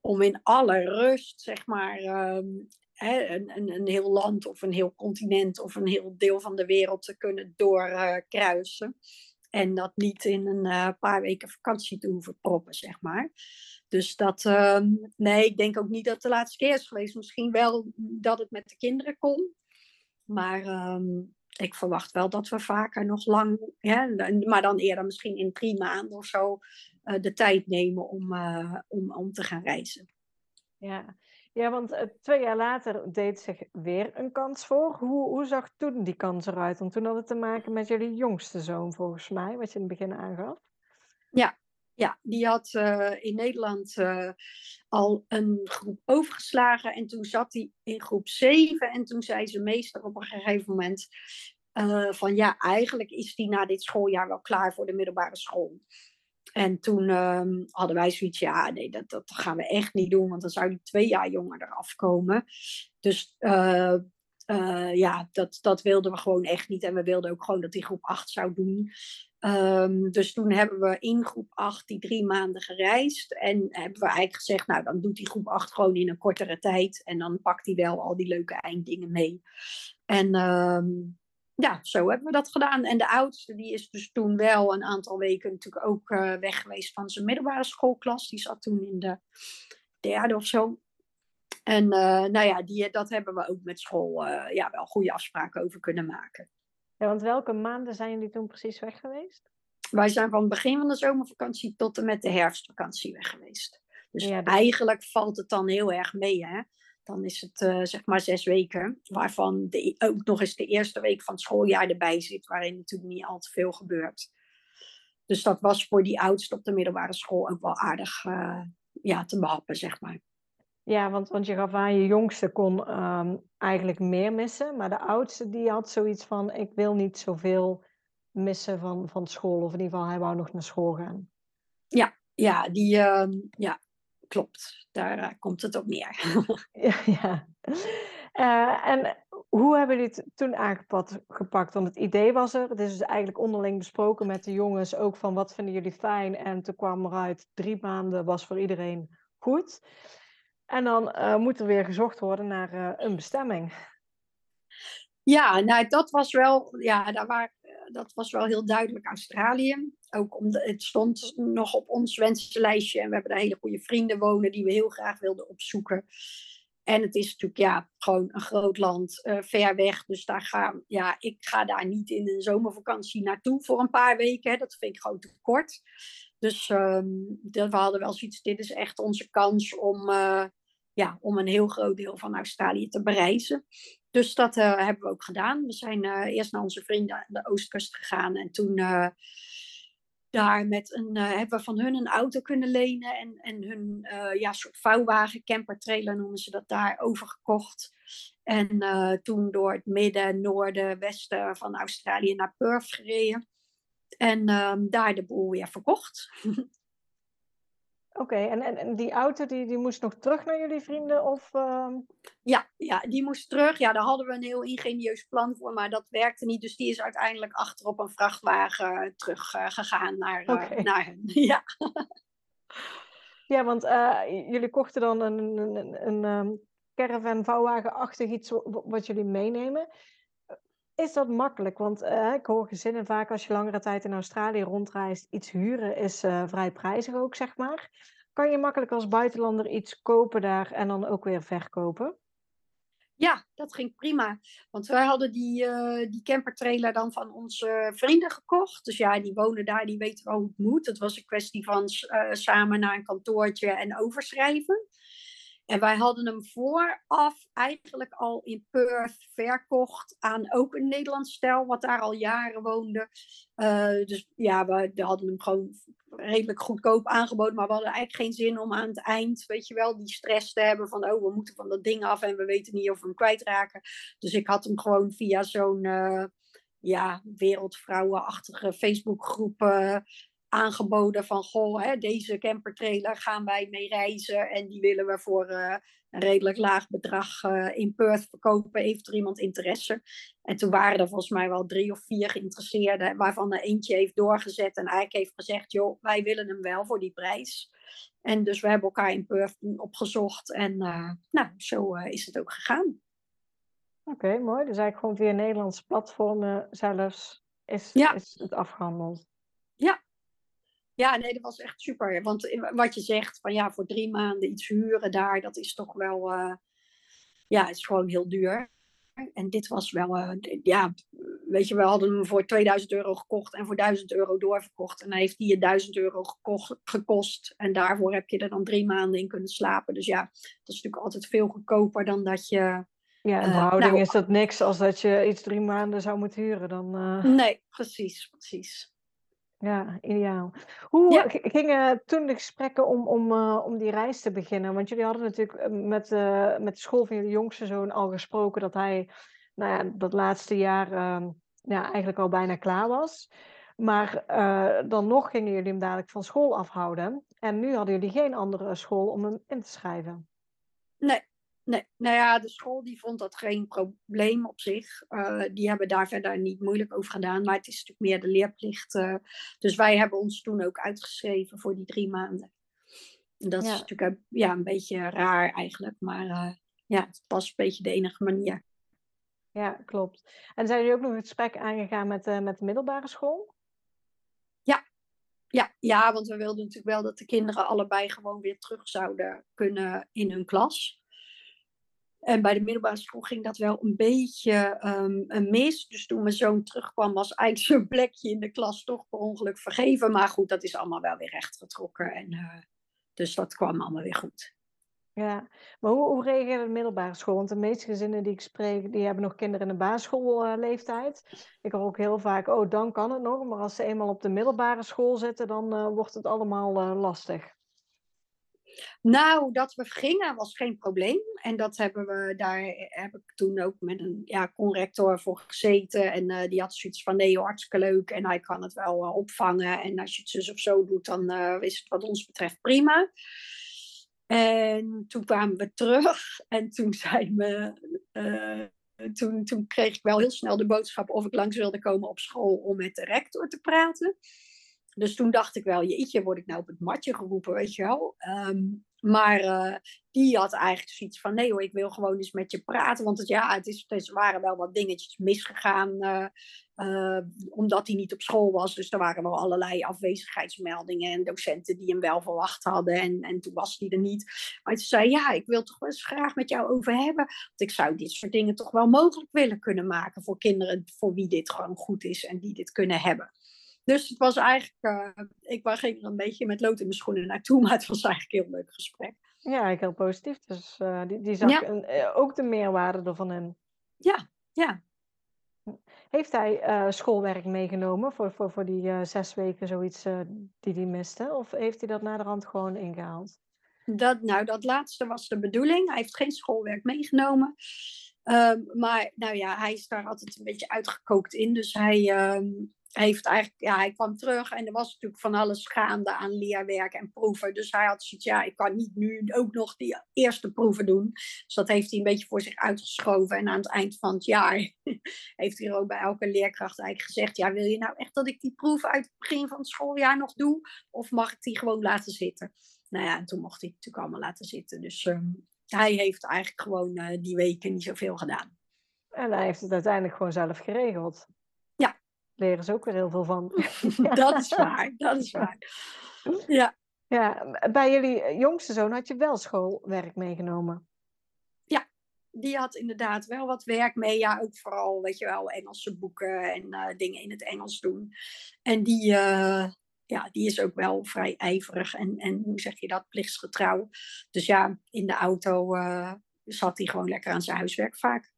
om in alle rust, zeg maar, um, hè, een, een, een heel land of een heel continent of een heel deel van de wereld te kunnen doorkruisen. En dat niet in een uh, paar weken vakantie te hoeven proppen, zeg maar. Dus dat, uh, nee, ik denk ook niet dat het de laatste keer is geweest. Misschien wel dat het met de kinderen kon. Maar um, ik verwacht wel dat we vaker nog lang, ja, maar dan eerder misschien in drie maanden of zo, de tijd nemen om, uh, om, om te gaan reizen. Ja, ja want uh, twee jaar later deed zich weer een kans voor. Hoe, hoe zag toen die kans eruit? Want toen had het te maken met jullie jongste zoon, volgens mij, wat je in het begin aangaf. Ja, ja, die had uh, in Nederland uh, al een groep overgeslagen. En toen zat hij in groep 7. En toen zei ze meester op een gegeven moment: uh, van ja, eigenlijk is die na dit schooljaar wel klaar voor de middelbare school. En toen um, hadden wij zoiets, ja, nee, dat, dat gaan we echt niet doen, want dan zou die twee jaar jonger eraf komen. Dus uh, ja, dat, dat wilden we gewoon echt niet. En we wilden ook gewoon dat hij groep 8 zou doen. Um, dus toen hebben we in groep 8 die drie maanden gereisd. En hebben we eigenlijk gezegd, nou dan doet hij groep 8 gewoon in een kortere tijd. En dan pakt hij wel al die leuke einddingen mee. En um, ja, zo hebben we dat gedaan. En de oudste, die is dus toen wel een aantal weken natuurlijk ook uh, weg geweest van zijn middelbare schoolklas. Die zat toen in de derde of zo. En uh, nou ja, die, dat hebben we ook met school uh, ja, wel goede afspraken over kunnen maken. Ja, want welke maanden zijn jullie toen precies weg geweest? Wij zijn van het begin van de zomervakantie tot en met de herfstvakantie weg geweest. Dus ja, dat... eigenlijk valt het dan heel erg mee, hè? Dan is het uh, zeg maar zes weken, waarvan de, ook nog eens de eerste week van het schooljaar erbij zit, waarin natuurlijk niet al te veel gebeurt. Dus dat was voor die oudste op de middelbare school ook wel aardig uh, ja, te behappen, zeg maar. Ja, want, want je gaf aan, je jongste kon um, eigenlijk meer missen, maar de oudste die had zoiets van, ik wil niet zoveel missen van, van school, of in ieder geval hij wou nog naar school gaan. Ja, ja, die, uh, ja klopt. Daar uh, komt het op neer. ja, ja. Uh, en hoe hebben jullie het toen aangepakt? Want het idee was er, het is dus eigenlijk onderling besproken met de jongens, ook van wat vinden jullie fijn, en toen kwam eruit, drie maanden was voor iedereen goed. En dan uh, moet er weer gezocht worden naar een bestemming. Ja, nou dat was wel, ja, daar waar, dat was wel heel duidelijk Australië. Ook omdat het stond nog op ons wensenlijstje en we hebben daar hele goede vrienden wonen die we heel graag wilden opzoeken. En het is natuurlijk ja, gewoon een groot land, uh, ver weg. Dus daar ga, ja, ik ga daar niet in een zomervakantie naartoe voor een paar weken. Dat vind ik gewoon te kort. Dus um, we hadden wel zoiets, dit is echt onze kans om, uh, ja, om een heel groot deel van Australië te bereizen. Dus dat uh, hebben we ook gedaan. We zijn uh, eerst naar onze vrienden aan de oostkust gegaan en toen uh, daar met een, hebben we van hun een auto kunnen lenen en, en hun ja, soort vouwwagen, campertrailer noemen ze dat daar, overgekocht. En toen door het midden, noorden, westen van Australië naar Perth gereden. En ehm, daar de boel weer verkocht. Oké, en, en, en, die auto die, die moest nog terug naar jullie vrienden? Of, uh... ja, ja, die moest terug. Ja, daar hadden we een heel ingenieus plan voor, maar dat werkte niet. Dus die is uiteindelijk achterop een vrachtwagen terug uh, gegaan naar, uh, okay. naar hen. ja. ja, want jullie kochten dan een, een, een, een um, caravan vouwwagenachtig iets wat jullie meenemen. Is dat makkelijk? Want ik hoor gezinnen vaak als je langere tijd in Australië rondreist, iets huren is vrij prijzig ook, zeg maar. Kan je makkelijk als buitenlander iets kopen daar en dan ook weer verkopen? Ja, dat ging prima. Want wij hadden die, uh, die campertrailer dan van onze vrienden gekocht. Dus ja, die wonen daar, die weten wel hoe het moet. Het was een kwestie van samen naar een kantoortje en overschrijven. En wij hadden hem vooraf eigenlijk al in Perth verkocht aan ook een Nederlands stel, wat daar al jaren woonde. Uh, dus ja, we hadden hem gewoon redelijk goedkoop aangeboden, maar we hadden eigenlijk geen zin om aan het eind, weet je wel, die stress te hebben van, oh, we moeten van dat ding af en we weten niet of we hem kwijtraken. Dus ik had hem gewoon via zo'n, uh, ja, wereldvrouwenachtige Facebookgroep uh, aangeboden van, goh, hè, deze campertrailer gaan wij mee reizen en die willen we voor uh, een redelijk laag bedrag uh, in Perth verkopen. Heeft er iemand interesse? En toen waren er volgens mij wel drie of vier geïnteresseerden, waarvan er eentje heeft doorgezet en eigenlijk heeft gezegd, joh, wij willen hem wel voor die prijs. En dus we hebben elkaar in Perth opgezocht en uh, nou, zo is het ook gegaan. Oké, okay, mooi. Dus eigenlijk gewoon via Nederlandse platformen zelfs is, ja. is het afgehandeld. Ja, ja, nee, dat was echt super. Want wat je zegt, van ja, voor drie maanden iets huren daar, dat is toch wel, uh, ja, is gewoon heel duur. En dit was wel, uh, ja, weet je, we hadden hem voor 2000 euro gekocht en voor 1000 euro doorverkocht. En dan heeft hij je 1000 euro gekocht, gekost. En daarvoor heb je er dan drie maanden in kunnen slapen. Dus ja, dat is natuurlijk altijd veel goedkoper dan dat je. Ja, in verhouding uh, nou, is dat niks als dat je iets drie maanden zou moeten huren. Dan, Nee, precies, precies. Ja, ideaal. Hoe ja. gingen toen de gesprekken om, om, uh, om die reis te beginnen? Want jullie hadden natuurlijk met, uh, met de school van jullie jongste zoon al gesproken dat hij nou ja, dat laatste jaar uh, ja, eigenlijk al bijna klaar was. Maar dan nog gingen jullie hem dadelijk van school afhouden. En nu hadden jullie geen andere school om hem in te schrijven. Nee, Nee, nou ja, de school die vond dat geen probleem op zich. Uh, die hebben daar verder niet moeilijk over gedaan. Maar het is natuurlijk meer de leerplicht. Uh, dus wij hebben ons toen ook uitgeschreven voor die drie maanden. En dat ja. is natuurlijk ja, een beetje raar eigenlijk. Maar uh, ja, het was een beetje de enige manier. Ja, klopt. En zijn jullie ook nog een gesprek aangegaan met, met de middelbare school? Ja. Ja, ja, want we wilden natuurlijk wel dat de kinderen allebei gewoon weer terug zouden kunnen in hun klas. En bij de middelbare school ging dat wel een beetje een mis. Dus toen mijn zoon terugkwam, was eigenlijk zijn plekje in de klas toch per ongeluk vergeven. Maar goed, dat is allemaal wel weer rechtgetrokken. En, uh, dus dat kwam allemaal weer goed. Ja, maar hoe, hoe reageert de middelbare school? Want de meeste gezinnen die ik spreek, die hebben nog kinderen in de basisschoolleeftijd. ik hoor ook heel vaak, oh, dan kan het nog. Maar als ze eenmaal op de middelbare school zitten, dan uh, wordt het allemaal uh, lastig. Nou, dat we gingen was geen probleem. En dat hebben we, daar heb ik toen ook met een ja, corrector voor gezeten. En uh, die had zoiets van, nee, hartstikke leuk. En hij kan het wel uh, opvangen. En als je het zus of zo doet, dan is het wat ons betreft prima. En toen kwamen we terug. En toen zei me... toen, toen kreeg ik wel heel snel de boodschap of ik langs wilde komen op school om met de rector te praten. Dus toen dacht ik wel, jeetje, word ik nou op het matje geroepen, weet je wel. Um, maar uh, die had eigenlijk zoiets van, nee hoor, ik wil gewoon eens met je praten. Want ja, het, is, het waren wel wat dingetjes misgegaan, uh, uh, omdat hij niet op school was. Dus er waren wel allerlei afwezigheidsmeldingen en docenten die hem wel verwacht hadden. En, en toen was hij er niet. Maar toen zei ja, ik wil toch wel eens graag met jou over hebben. Want ik zou dit soort dingen toch wel mogelijk willen kunnen maken voor kinderen voor wie dit gewoon goed is en die dit kunnen hebben. Dus het was eigenlijk, uh, ik ging er een beetje met lood in mijn schoenen naartoe, maar het was eigenlijk een heel leuk gesprek. Ja, heel positief. Dus uh, die, die zag ja. een, uh, ook de meerwaarde ervan in. Ja, ja. Heeft hij schoolwerk meegenomen voor, voor, voor die zes weken zoiets die hij miste? Of heeft hij dat naderhand gewoon ingehaald? Dat, nou, dat laatste was de bedoeling. Hij heeft geen schoolwerk meegenomen. Um, maar nou ja, hij is daar altijd een beetje uitgekookt in. Dus hij, um, heeft eigenlijk, ja, hij kwam terug en er was natuurlijk van alles gaande aan leerwerk en proeven. Dus hij had zoiets, ja, ik kan niet nu ook nog die eerste proeven doen. Dus dat heeft hij een beetje voor zich uitgeschoven. En aan het eind van het jaar heeft hij ook bij elke leerkracht eigenlijk gezegd, ja, wil je nou echt dat ik die proef uit het begin van het schooljaar nog doe? Of mag ik die gewoon laten zitten? Nou ja, en toen mocht hij het natuurlijk allemaal laten zitten. Dus um, hij heeft eigenlijk gewoon uh, die weken niet zoveel gedaan. En hij heeft het uiteindelijk gewoon zelf geregeld leren ze ook weer heel veel van. dat is waar, dat is waar. Ja. ja. Bij jullie jongste zoon had je wel schoolwerk meegenomen? Ja, die had inderdaad wel wat werk mee. Ja, ook vooral, weet je wel, Engelse boeken en uh, dingen in het Engels doen. En die, uh, ja, die is ook wel vrij ijverig en, en hoe zeg je dat, plichtsgetrouw. Dus ja, in de auto uh, zat hij gewoon lekker aan zijn huiswerk vaak.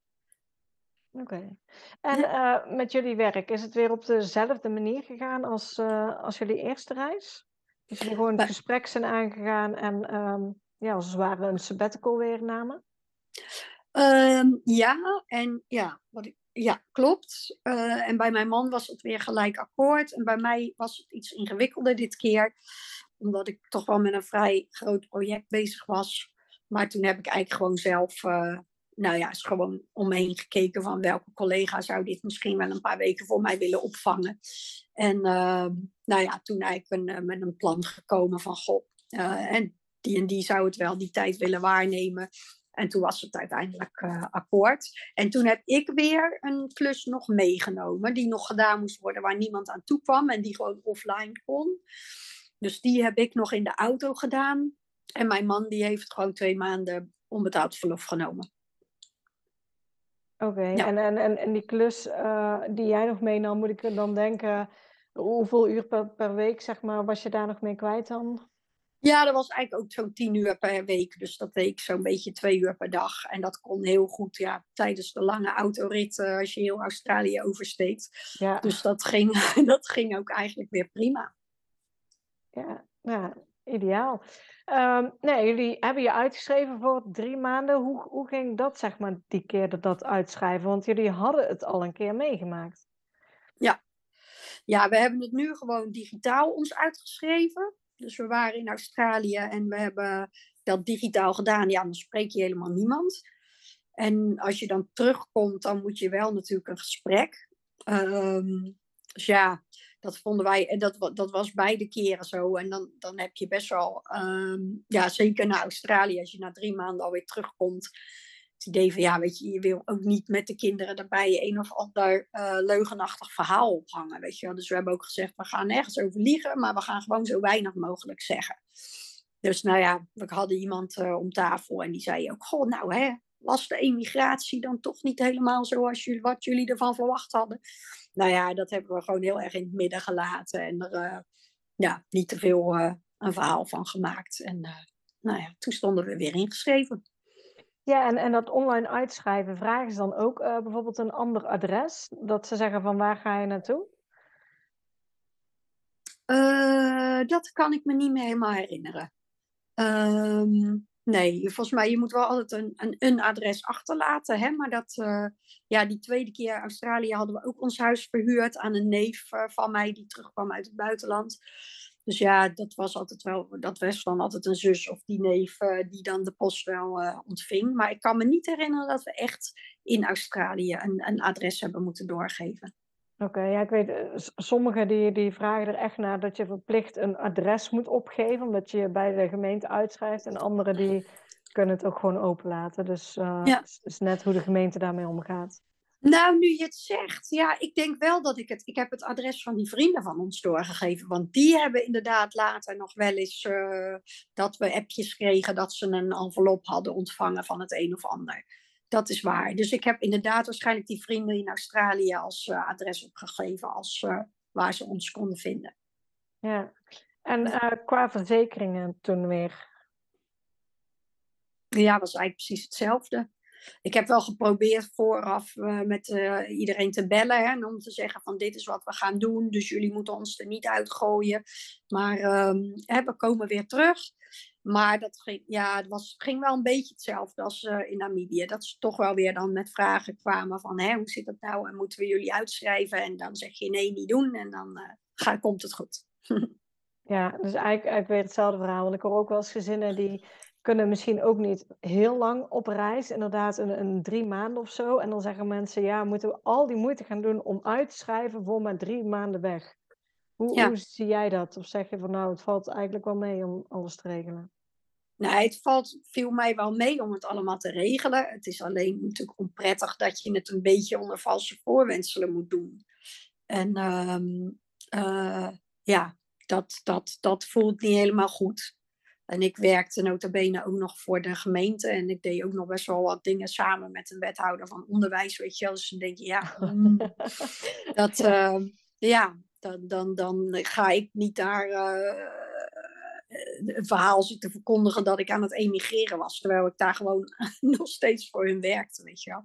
Oké. En ja. uh, met jullie werk, is het weer op dezelfde manier gegaan als, uh, als jullie eerste reis? Dus jullie gewoon het gesprek zijn aangegaan en um, ja, als het ware een sabbatical weer namen? Um, ja, en ja, wat ik, ja klopt. Uh, en bij mijn man was het weer gelijk akkoord. En bij mij was het iets ingewikkelder dit keer. Omdat ik toch wel met een vrij groot project bezig was. Maar toen heb ik eigenlijk gewoon zelf nou ja, is gewoon om me heen gekeken van welke collega zou dit misschien wel een paar weken voor mij willen opvangen. En uh, nou ja, toen eigenlijk een, eh, met een plan gekomen van uh, en die en die zou het wel die tijd willen waarnemen. En toen was het uiteindelijk uh, akkoord. En toen heb ik weer een klus nog meegenomen, die nog gedaan moest worden, waar niemand aan toe kwam en die gewoon offline kon. Dus die heb ik nog in de auto gedaan. En mijn man die heeft gewoon twee maanden onbetaald verlof genomen. Oké, ja. en, en, en, en die klus uh, die jij nog meenam, moet ik dan denken, hoeveel uur per, per week, zeg maar, was je daar nog mee kwijt dan? Ja, dat was eigenlijk ook zo'n tien uur per week. Dus dat deed ik zo'n beetje twee uur per dag. En dat kon heel goed ja, tijdens de lange autorit als je heel Australië oversteekt. Ja. Dus dat ging, dat ging ook eigenlijk weer prima. Ja, ja ideaal. Um, nee, jullie hebben je uitgeschreven voor drie maanden. Hoe, hoe ging dat, zeg maar, die keer dat, dat uitschrijven? Want jullie hadden het al een keer meegemaakt. Ja. ja, we hebben het nu gewoon digitaal ons uitgeschreven. Dus we waren in Australië en we hebben dat digitaal gedaan, ja, dan spreek je helemaal niemand. En als je dan terugkomt, dan moet je wel natuurlijk een gesprek. Ehm, dus ja, dat vonden wij, en dat, dat was beide keren zo. En dan, dan heb je best wel, ehm, ja, zeker naar Australië, als je na drie maanden alweer terugkomt. Het idee van, ja, weet je, je wil ook niet met de kinderen daarbij een of ander uh, leugenachtig verhaal ophangen, weet je wel. Dus we hebben ook gezegd, we gaan nergens over liegen, maar we gaan gewoon zo weinig mogelijk zeggen. Dus nou ja, we hadden iemand uh, om tafel en die zei ook, goh, nou hè, was de emigratie dan toch niet helemaal zoals jullie, wat jullie ervan verwacht hadden? Nou ja, dat hebben we gewoon heel erg in het midden gelaten en er uh, ja, niet te veel uh, een verhaal van gemaakt. En nou ja, toen stonden we weer ingeschreven. Ja, en, en dat online uitschrijven, vragen ze dan ook bijvoorbeeld een ander adres? Dat ze zeggen van waar ga je naartoe? dat kan ik me niet meer helemaal herinneren. Um, nee, volgens mij, je moet wel altijd een, een, een adres achterlaten. Hè? Maar dat, uh, ja, die tweede keer Australië hadden we ook ons huis verhuurd aan een neef uh, van mij die terugkwam uit het buitenland. Dus ja, dat was altijd wel, dat was dan altijd een zus of die neef uh, die dan de post wel ontving. Maar ik kan me niet herinneren dat we echt in Australië een, een adres hebben moeten doorgeven. Oké, ja, ik weet, eh, sommigen die, die vragen er echt naar dat je verplicht een adres moet opgeven, omdat je je bij de gemeente uitschrijft. En anderen die kunnen het ook gewoon openlaten. Dus ja. het is net hoe de gemeente daarmee omgaat. Nou, nu je het zegt, ja, ik denk wel dat ik het. Ik heb het adres van die vrienden van ons doorgegeven. Want die hebben inderdaad later nog wel eens uh, dat we appjes kregen dat ze een envelop hadden ontvangen van het een of ander. Dat is waar. Dus ik heb inderdaad waarschijnlijk die vrienden in Australië als uh, adres opgegeven, als, uh, waar ze ons konden vinden. Ja, en uh, qua verzekeringen toen weer? Ja, was eigenlijk precies hetzelfde. Ik heb wel geprobeerd vooraf met iedereen te bellen hè, om te zeggen van dit is wat we gaan doen, dus jullie moeten ons er niet uitgooien. Maar uh, we komen weer terug. Maar dat ging, ja, het was, ging wel een beetje hetzelfde als uh, in Namibië. Dat ze toch wel weer dan met vragen kwamen van hè, hoe zit dat nou en moeten we jullie uitschrijven? En dan zeg je nee, niet doen en dan uh, ga, komt het goed. ja, dus eigenlijk, eigenlijk weer hetzelfde verhaal. Want ik hoor ook wel eens gezinnen die kunnen misschien ook niet heel lang op reis. Inderdaad, een, een drie maanden of zo. En dan zeggen mensen, ja, moeten we al die moeite gaan doen om uit te schrijven voor maar drie maanden weg? Hoe, hoe, zie jij dat? Of zeg je van nou, het valt eigenlijk wel mee om alles te regelen? Nee, het valt, viel mij wel mee om het allemaal te regelen. Het is alleen natuurlijk onprettig dat je het een beetje onder valse voorwenselen moet doen. En uh, uh, ja, dat, dat, dat voelt niet helemaal goed. En ik werkte nota bene ook nog voor de gemeente. En ik deed ook nog best wel wat dingen samen met een wethouder van onderwijs, weet je wel. Dus dan denk je, ja, mm, dat, uh, ja, dan, dan, dan ga ik niet daar uh, een verhaal zitten verkondigen dat ik aan het emigreren was. Terwijl ik daar gewoon nog steeds voor hun werkte, weet je wel.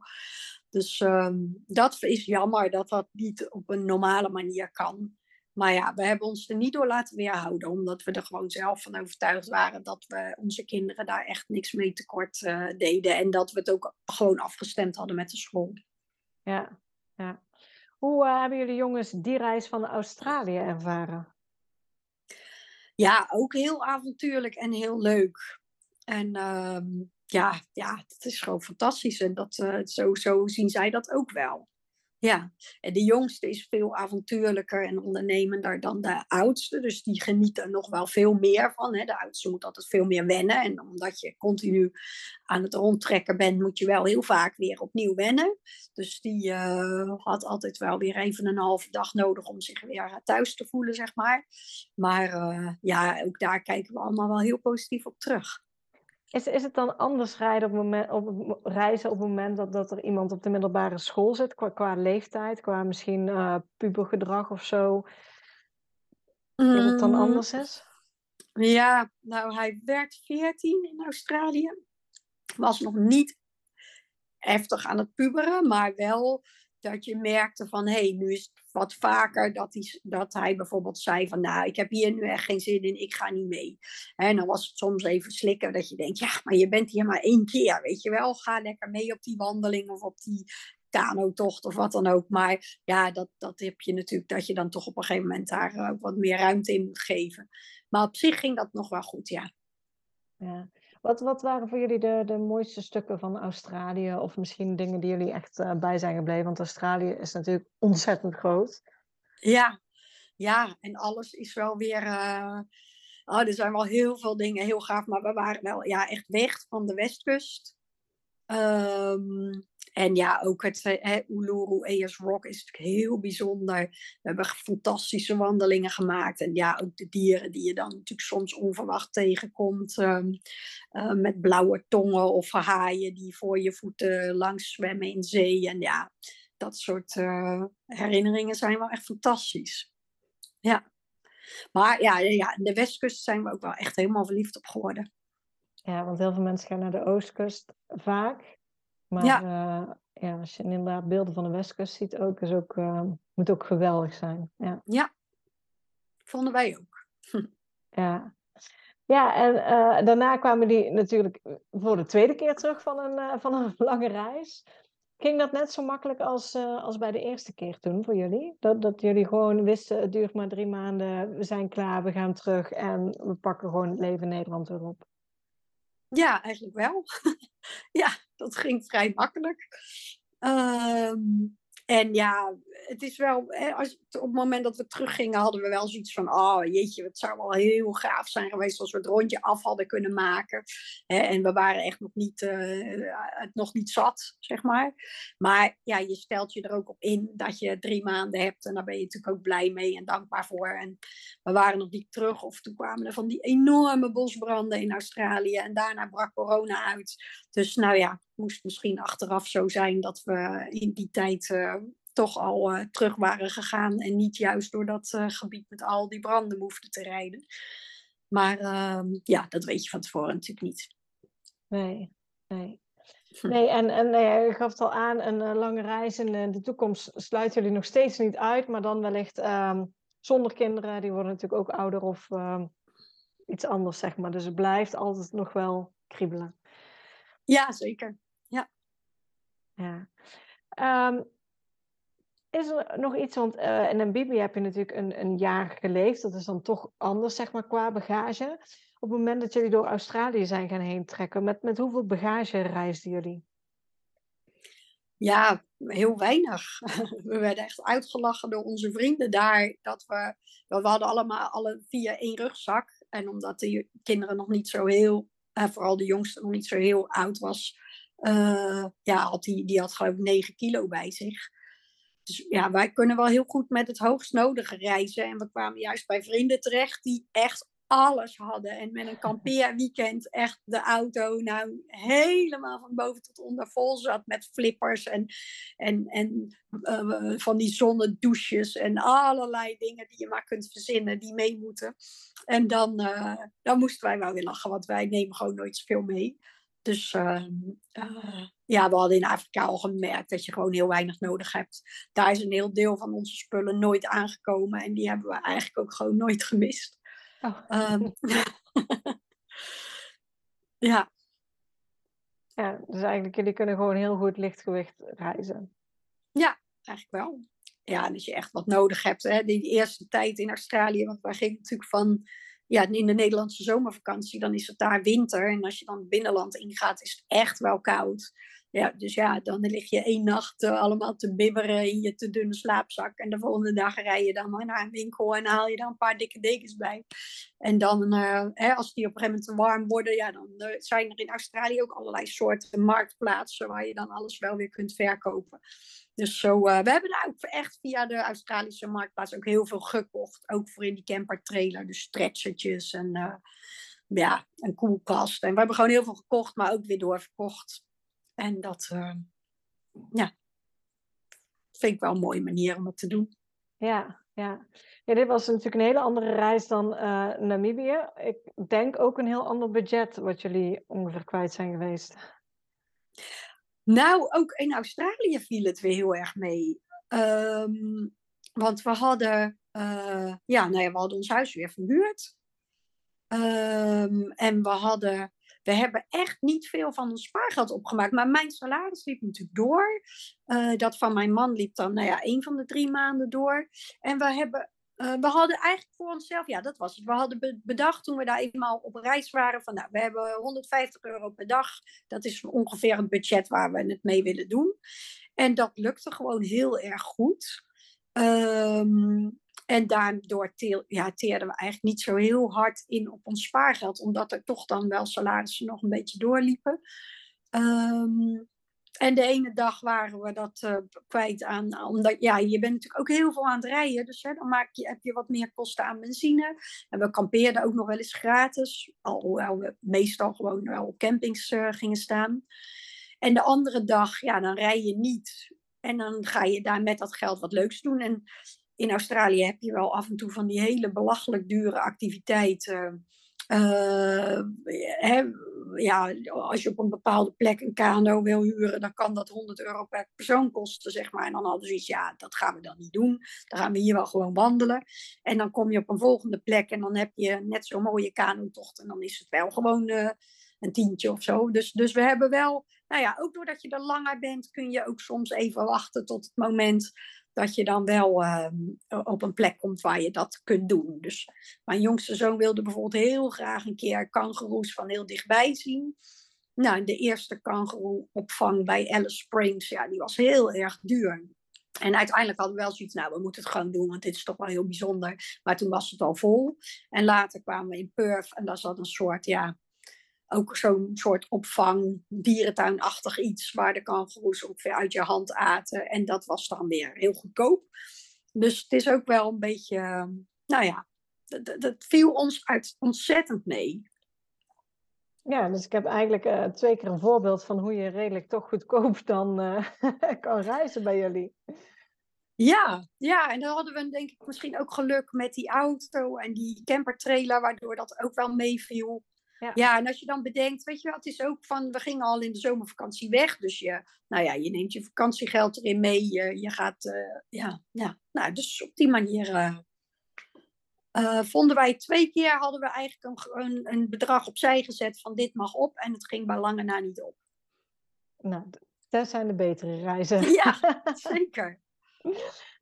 Dus um, dat is jammer dat dat niet op een normale manier kan. Maar ja, we hebben ons er niet door laten weerhouden, omdat we er gewoon zelf van overtuigd waren dat we onze kinderen daar echt niks mee tekort uh, deden. En dat we het ook gewoon afgestemd hadden met de school. Ja, ja. Hoe uh, hebben jullie jongens die reis van Australië ervaren? Ja, ook heel avontuurlijk en heel leuk. En uh, ja, ja, het is gewoon fantastisch. En dat, uh, zo, zo zien zij dat ook wel. Ja, en de jongste is veel avontuurlijker en ondernemender dan de oudste. Dus die geniet er nog wel veel meer van. Hè. De oudste moet altijd veel meer wennen. En omdat je continu aan het rondtrekken bent, moet je wel heel vaak weer opnieuw wennen. Dus die uh, had altijd wel weer even een halve dag nodig om zich weer thuis te voelen, zeg maar. Maar uh, ja, ook daar kijken we allemaal wel heel positief op terug. Is, is het dan anders rijden op, moment, op reizen op het moment dat, dat er iemand op de middelbare school zit, qua, qua leeftijd, qua misschien uh, pubergedrag of zo? Dat het dan mm. anders is? Ja, nou hij werd 14 in Australië. Was nog niet heftig aan het puberen, maar wel dat je merkte van hé, hey, nu is het wat vaker dat hij, dat hij bijvoorbeeld zei van nou, ik heb hier nu echt geen zin in, ik ga niet mee. En dan was het soms even slikken dat je denkt, ja, maar je bent hier maar één keer, weet je wel. Ga lekker mee op die wandeling of op die kanotocht of wat dan ook. Maar ja, dat, dat heb je natuurlijk, dat je dan toch op een gegeven moment daar ook wat meer ruimte in moet geven. Maar op zich ging dat nog wel goed, ja. Ja, Wat, wat waren voor jullie de, de mooiste stukken van Australië? Of misschien dingen die jullie echt uh, bij zijn gebleven? Want Australië is natuurlijk ontzettend groot. Ja, ja, en alles is wel weer. Uh, oh, er zijn wel heel veel dingen heel gaaf, maar we waren wel ja, echt weg van de westkust. Um, en ja, ook het eh, Uluru Ayers Rock is natuurlijk heel bijzonder. We hebben fantastische wandelingen gemaakt. En ja, ook de dieren die je dan natuurlijk soms onverwacht tegenkomt. Um, uh, met blauwe tongen of haaien die voor je voeten langs zwemmen in zee. En ja, dat soort uh, herinneringen zijn wel echt fantastisch. Ja. Maar ja, ja, de westkust zijn we ook wel echt helemaal verliefd op geworden. Ja, want heel veel mensen gaan naar de oostkust vaak. Maar ja. Uh, ja, als je inderdaad beelden van de westkust ziet ook, is ook, uh, moet ook geweldig zijn. Ja, ja. vonden wij ook. ja. Ja, en uh, daarna kwamen die natuurlijk voor de tweede keer terug van een, van een lange reis. Ging dat net zo makkelijk als, als bij de eerste keer toen voor jullie? Dat, dat jullie gewoon wisten, het duurt maar drie maanden, we zijn klaar, we gaan terug en we pakken gewoon het leven in Nederland weer op? Ja, eigenlijk wel. ja, dat ging vrij makkelijk. Um, en ja, het is wel, hè, als, op het moment dat we teruggingen, hadden we wel zoiets van: oh jeetje, het zou wel heel gaaf zijn geweest als we het rondje af hadden kunnen maken. Hè, en we waren echt nog niet, uh, het nog niet zat, zeg maar. Maar ja, je stelt je er ook op in dat je drie maanden hebt. En daar ben je natuurlijk ook blij mee en dankbaar voor. En we waren nog niet terug, of toen kwamen er van die enorme bosbranden in Australië. En daarna brak corona uit. Dus nou ja, moest misschien achteraf zo zijn dat we in die tijd uh, toch al uh, terug waren gegaan en niet juist door dat uh, gebied met al die branden hoefden te rijden. Maar ehm, ja, dat weet je van tevoren natuurlijk niet. Nee, nee. Hm. Nee, en, en nee, je gaf het al aan, een lange reis in de toekomst sluiten jullie nog steeds niet uit, maar dan wellicht um, zonder kinderen, die worden natuurlijk ook ouder of um, iets anders, zeg maar. Dus het blijft altijd nog wel kriebelen. Ja, zeker. Ja. ja. Um, is er nog iets, want uh, in Namibia heb je natuurlijk een, een jaar geleefd. Dat is dan toch anders, zeg maar, qua bagage. Op het moment dat jullie door Australië zijn gaan heen trekken, met, met hoeveel bagage reisden jullie? Ja, heel weinig. We werden echt uitgelachen door onze vrienden daar. Dat we, we hadden allemaal alle vier één rugzak. En omdat de kinderen nog niet zo heel, uh, vooral de jongste nog niet zo heel oud was, uh, ja, had die, die had geloof ik 9 kilo bij zich. Dus ja, wij kunnen wel heel goed met het hoogst nodige reizen. En we kwamen juist bij vrienden terecht die echt alles hadden. En met een kampeerweekend echt de auto nou helemaal van boven tot onder vol zat met flippers en, en, en uh, van die zonnedouches en allerlei dingen die je maar kunt verzinnen die mee moeten. En dan, uh, dan moesten wij wel weer lachen, want wij nemen gewoon nooit zoveel mee. Dus uh, uh, ja, we hadden in Afrika al gemerkt dat je gewoon heel weinig nodig hebt. Daar is een heel deel van onze spullen nooit aangekomen en die hebben we eigenlijk ook gewoon nooit gemist. Oh. Um, ja. Ja, dus eigenlijk jullie kunnen gewoon heel goed lichtgewicht reizen. Ja, eigenlijk wel. Ja, en als je echt wat nodig hebt, hè, die eerste tijd in Australië, want wij gingen natuurlijk van ja, in de Nederlandse zomervakantie, dan is het daar winter. En als je dan het binnenland ingaat, is het echt wel koud. Ja, dus ja, dan lig je één nacht uh, allemaal te bibberen in je te dunne slaapzak. En de volgende dag rij je dan naar een winkel en haal je dan een paar dikke dekens bij. En dan, uh, hè, als die op een gegeven moment te warm worden, ja, dan uh, zijn er in Australië ook allerlei soorten marktplaatsen waar je dan alles wel weer kunt verkopen. Dus zo, we hebben daar ook echt via de Australische marktplaats ook heel veel gekocht. Ook voor in die camper trailer, dus stretchertjes en ja, een koelkast. En we hebben gewoon heel veel gekocht, maar ook weer doorverkocht. En dat, uh, ja, vind ik wel een mooie manier om dat te doen. Ja, ja. ja dit was natuurlijk een hele andere reis dan uh, Namibië. Ik denk ook een heel ander budget wat jullie ongeveer kwijt zijn geweest. Nou, ook in Australië viel het weer heel erg mee. Um, want we hadden, uh, ja, nou ja, we hadden ons huis weer verhuurd. Um, en we hadden we hebben echt niet veel van ons spaargeld opgemaakt. Maar mijn salaris liep natuurlijk door. Uh, dat van mijn man liep dan, nou ja, één van de drie maanden door. En we hebben Uh, we hadden eigenlijk voor onszelf, ja, dat was het. We hadden bedacht toen we daar eenmaal op reis waren: van nou, we hebben 150 euro per dag. Dat is ongeveer het budget waar we het mee willen doen. En dat lukte gewoon heel erg goed. Um, en daardoor ja, teerden we eigenlijk niet zo heel hard in op ons spaargeld, omdat er toch dan wel salarissen nog een beetje doorliepen. Um, en de ene dag waren we dat uh, kwijt aan, omdat ja, je bent natuurlijk ook heel veel aan het rijden. Dus dan maak je, heb je wat meer kosten aan benzine. En we kampeerden ook nog wel eens gratis, alhoewel we meestal gewoon wel op campings uh, gingen staan. En de andere dag, ja, dan rij je niet. En dan ga je daar met dat geld wat leuks doen. En in Australië heb je wel af en toe van die hele belachelijk dure activiteiten. Uh, hè, ja, als je op een bepaalde plek een kano wil huren, dan kan dat 100 euro per persoon kosten, zeg maar. En dan hadden ze iets, ja, dat gaan we dan niet doen. Dan gaan we hier wel gewoon wandelen. En dan kom je op een volgende plek en dan heb je net zo'n mooie kanotocht. En dan is het wel gewoon uh, een tientje of zo. Dus, dus we hebben wel, nou ja, ook doordat je er langer bent, kun je ook soms even wachten tot het moment dat je dan wel ehm, op een plek komt waar je dat kunt doen. Dus mijn jongste zoon wilde bijvoorbeeld heel graag een keer kangoeroes van heel dichtbij zien. Nou, de eerste kangoeroeopvang bij Alice Springs, ja, die was heel erg duur. En uiteindelijk hadden we wel zoiets, nou, we moeten het gewoon doen, want dit is toch wel heel bijzonder. Maar toen was het al vol. En later kwamen we in Perth en daar zat een soort, ja, ook zo'n soort opvang, dierentuinachtig iets, waar de kangoeroes ongeveer uit je hand aten. En dat was dan weer heel goedkoop. Dus het is ook wel een beetje, nou ja, dat, dat viel ons uit ontzettend mee. Ja, dus ik heb eigenlijk uh, twee keer een voorbeeld van hoe je redelijk toch goedkoop dan uh, kan reizen bij jullie. Ja, ja, en dan hadden we denk ik misschien ook geluk met die auto en die campertrailer, waardoor dat ook wel meeviel. Ja. ja, en als je dan bedenkt, weet je wel, het is ook van, we gingen al in de zomervakantie weg. Dus je, nou ja, je neemt je vakantiegeld erin mee. Je, je gaat, uh, ja, ja. Nou, dus op die manier uh, uh, vonden wij twee keer, hadden we eigenlijk een, een, een, bedrag opzij gezet van dit mag op. En het ging bij lange na niet op. Nou, dat zijn de betere reizen. Ja, zeker.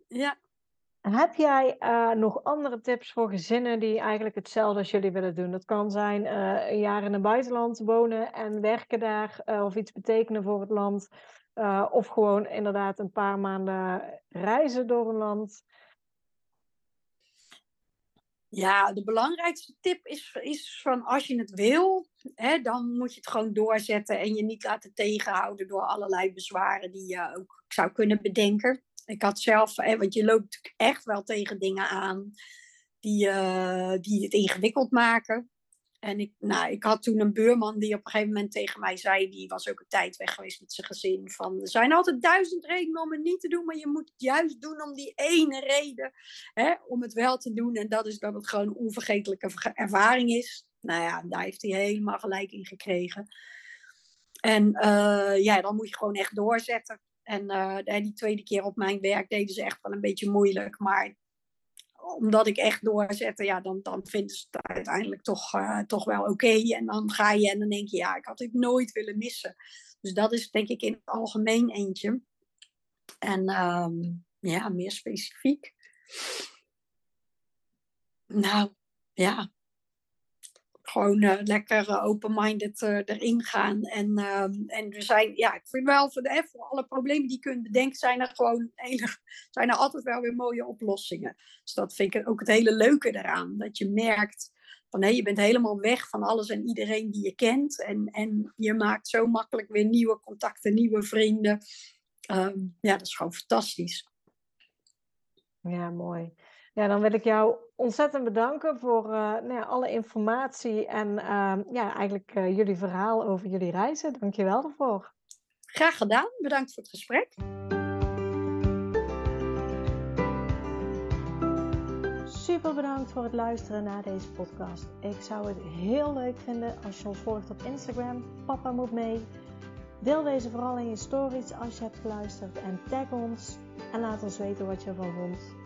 Ja. Heb jij uh, nog andere tips voor gezinnen die eigenlijk hetzelfde als jullie willen doen? Dat kan zijn uh, een jaar in het buitenland wonen en werken daar uh, of iets betekenen voor het land. of gewoon inderdaad een paar maanden reizen door een land. Ja, de belangrijkste tip is, is van als je het wil, hè, dan moet je het gewoon doorzetten en je niet laten tegenhouden door allerlei bezwaren die je ook zou kunnen bedenken. Ik had zelf, hè, want je loopt echt wel tegen dingen aan die, uh, die het ingewikkeld maken. En ik, nou, ik had toen een buurman die op een gegeven moment tegen mij zei, die was ook een tijd weg geweest met zijn gezin, van er zijn altijd duizend redenen om het niet te doen, maar je moet het juist doen om die ene reden, hè, om het wel te doen. En dat is dat het gewoon een onvergetelijke ervaring is. Nou ja, daar heeft hij helemaal gelijk in gekregen. En uh, ja, dan moet je gewoon echt doorzetten. En uh, die tweede keer op mijn werk deden ze echt wel een beetje moeilijk. Maar omdat ik echt doorzette, ja, dan, dan vinden ze het uiteindelijk toch, uh, toch wel oké. En dan ga je en dan denk je, ja, ik had het nooit willen missen. Dus dat is denk ik in het algemeen eentje. En um, ja, meer specifiek. Nou, ja, gewoon uh, lekker uh, open-minded uh, erin gaan. En, ehm, en we zijn, ja, ik vind wel voor, de, voor alle problemen die je kunt bedenken, zijn er gewoon enig, zijn er altijd wel weer mooie oplossingen. Dus dat vind ik ook het hele leuke eraan. Dat je merkt van hé, je bent helemaal weg van alles en iedereen die je kent. En, en je maakt zo makkelijk weer nieuwe contacten, nieuwe vrienden. Um, ja, dat is gewoon fantastisch. Ja, mooi. Ja, dan wil ik jou ontzettend bedanken voor uh, nou ja, alle informatie en uh, ja, eigenlijk uh, jullie verhaal over jullie reizen. Dank je wel daarvoor. Graag gedaan. Bedankt voor het gesprek. Super bedankt voor het luisteren naar deze podcast. Ik zou het heel leuk vinden als je ons volgt op Instagram. Papa moet mee. Deel deze vooral in je stories als je hebt geluisterd en tag ons en laat ons weten wat je ervan vond.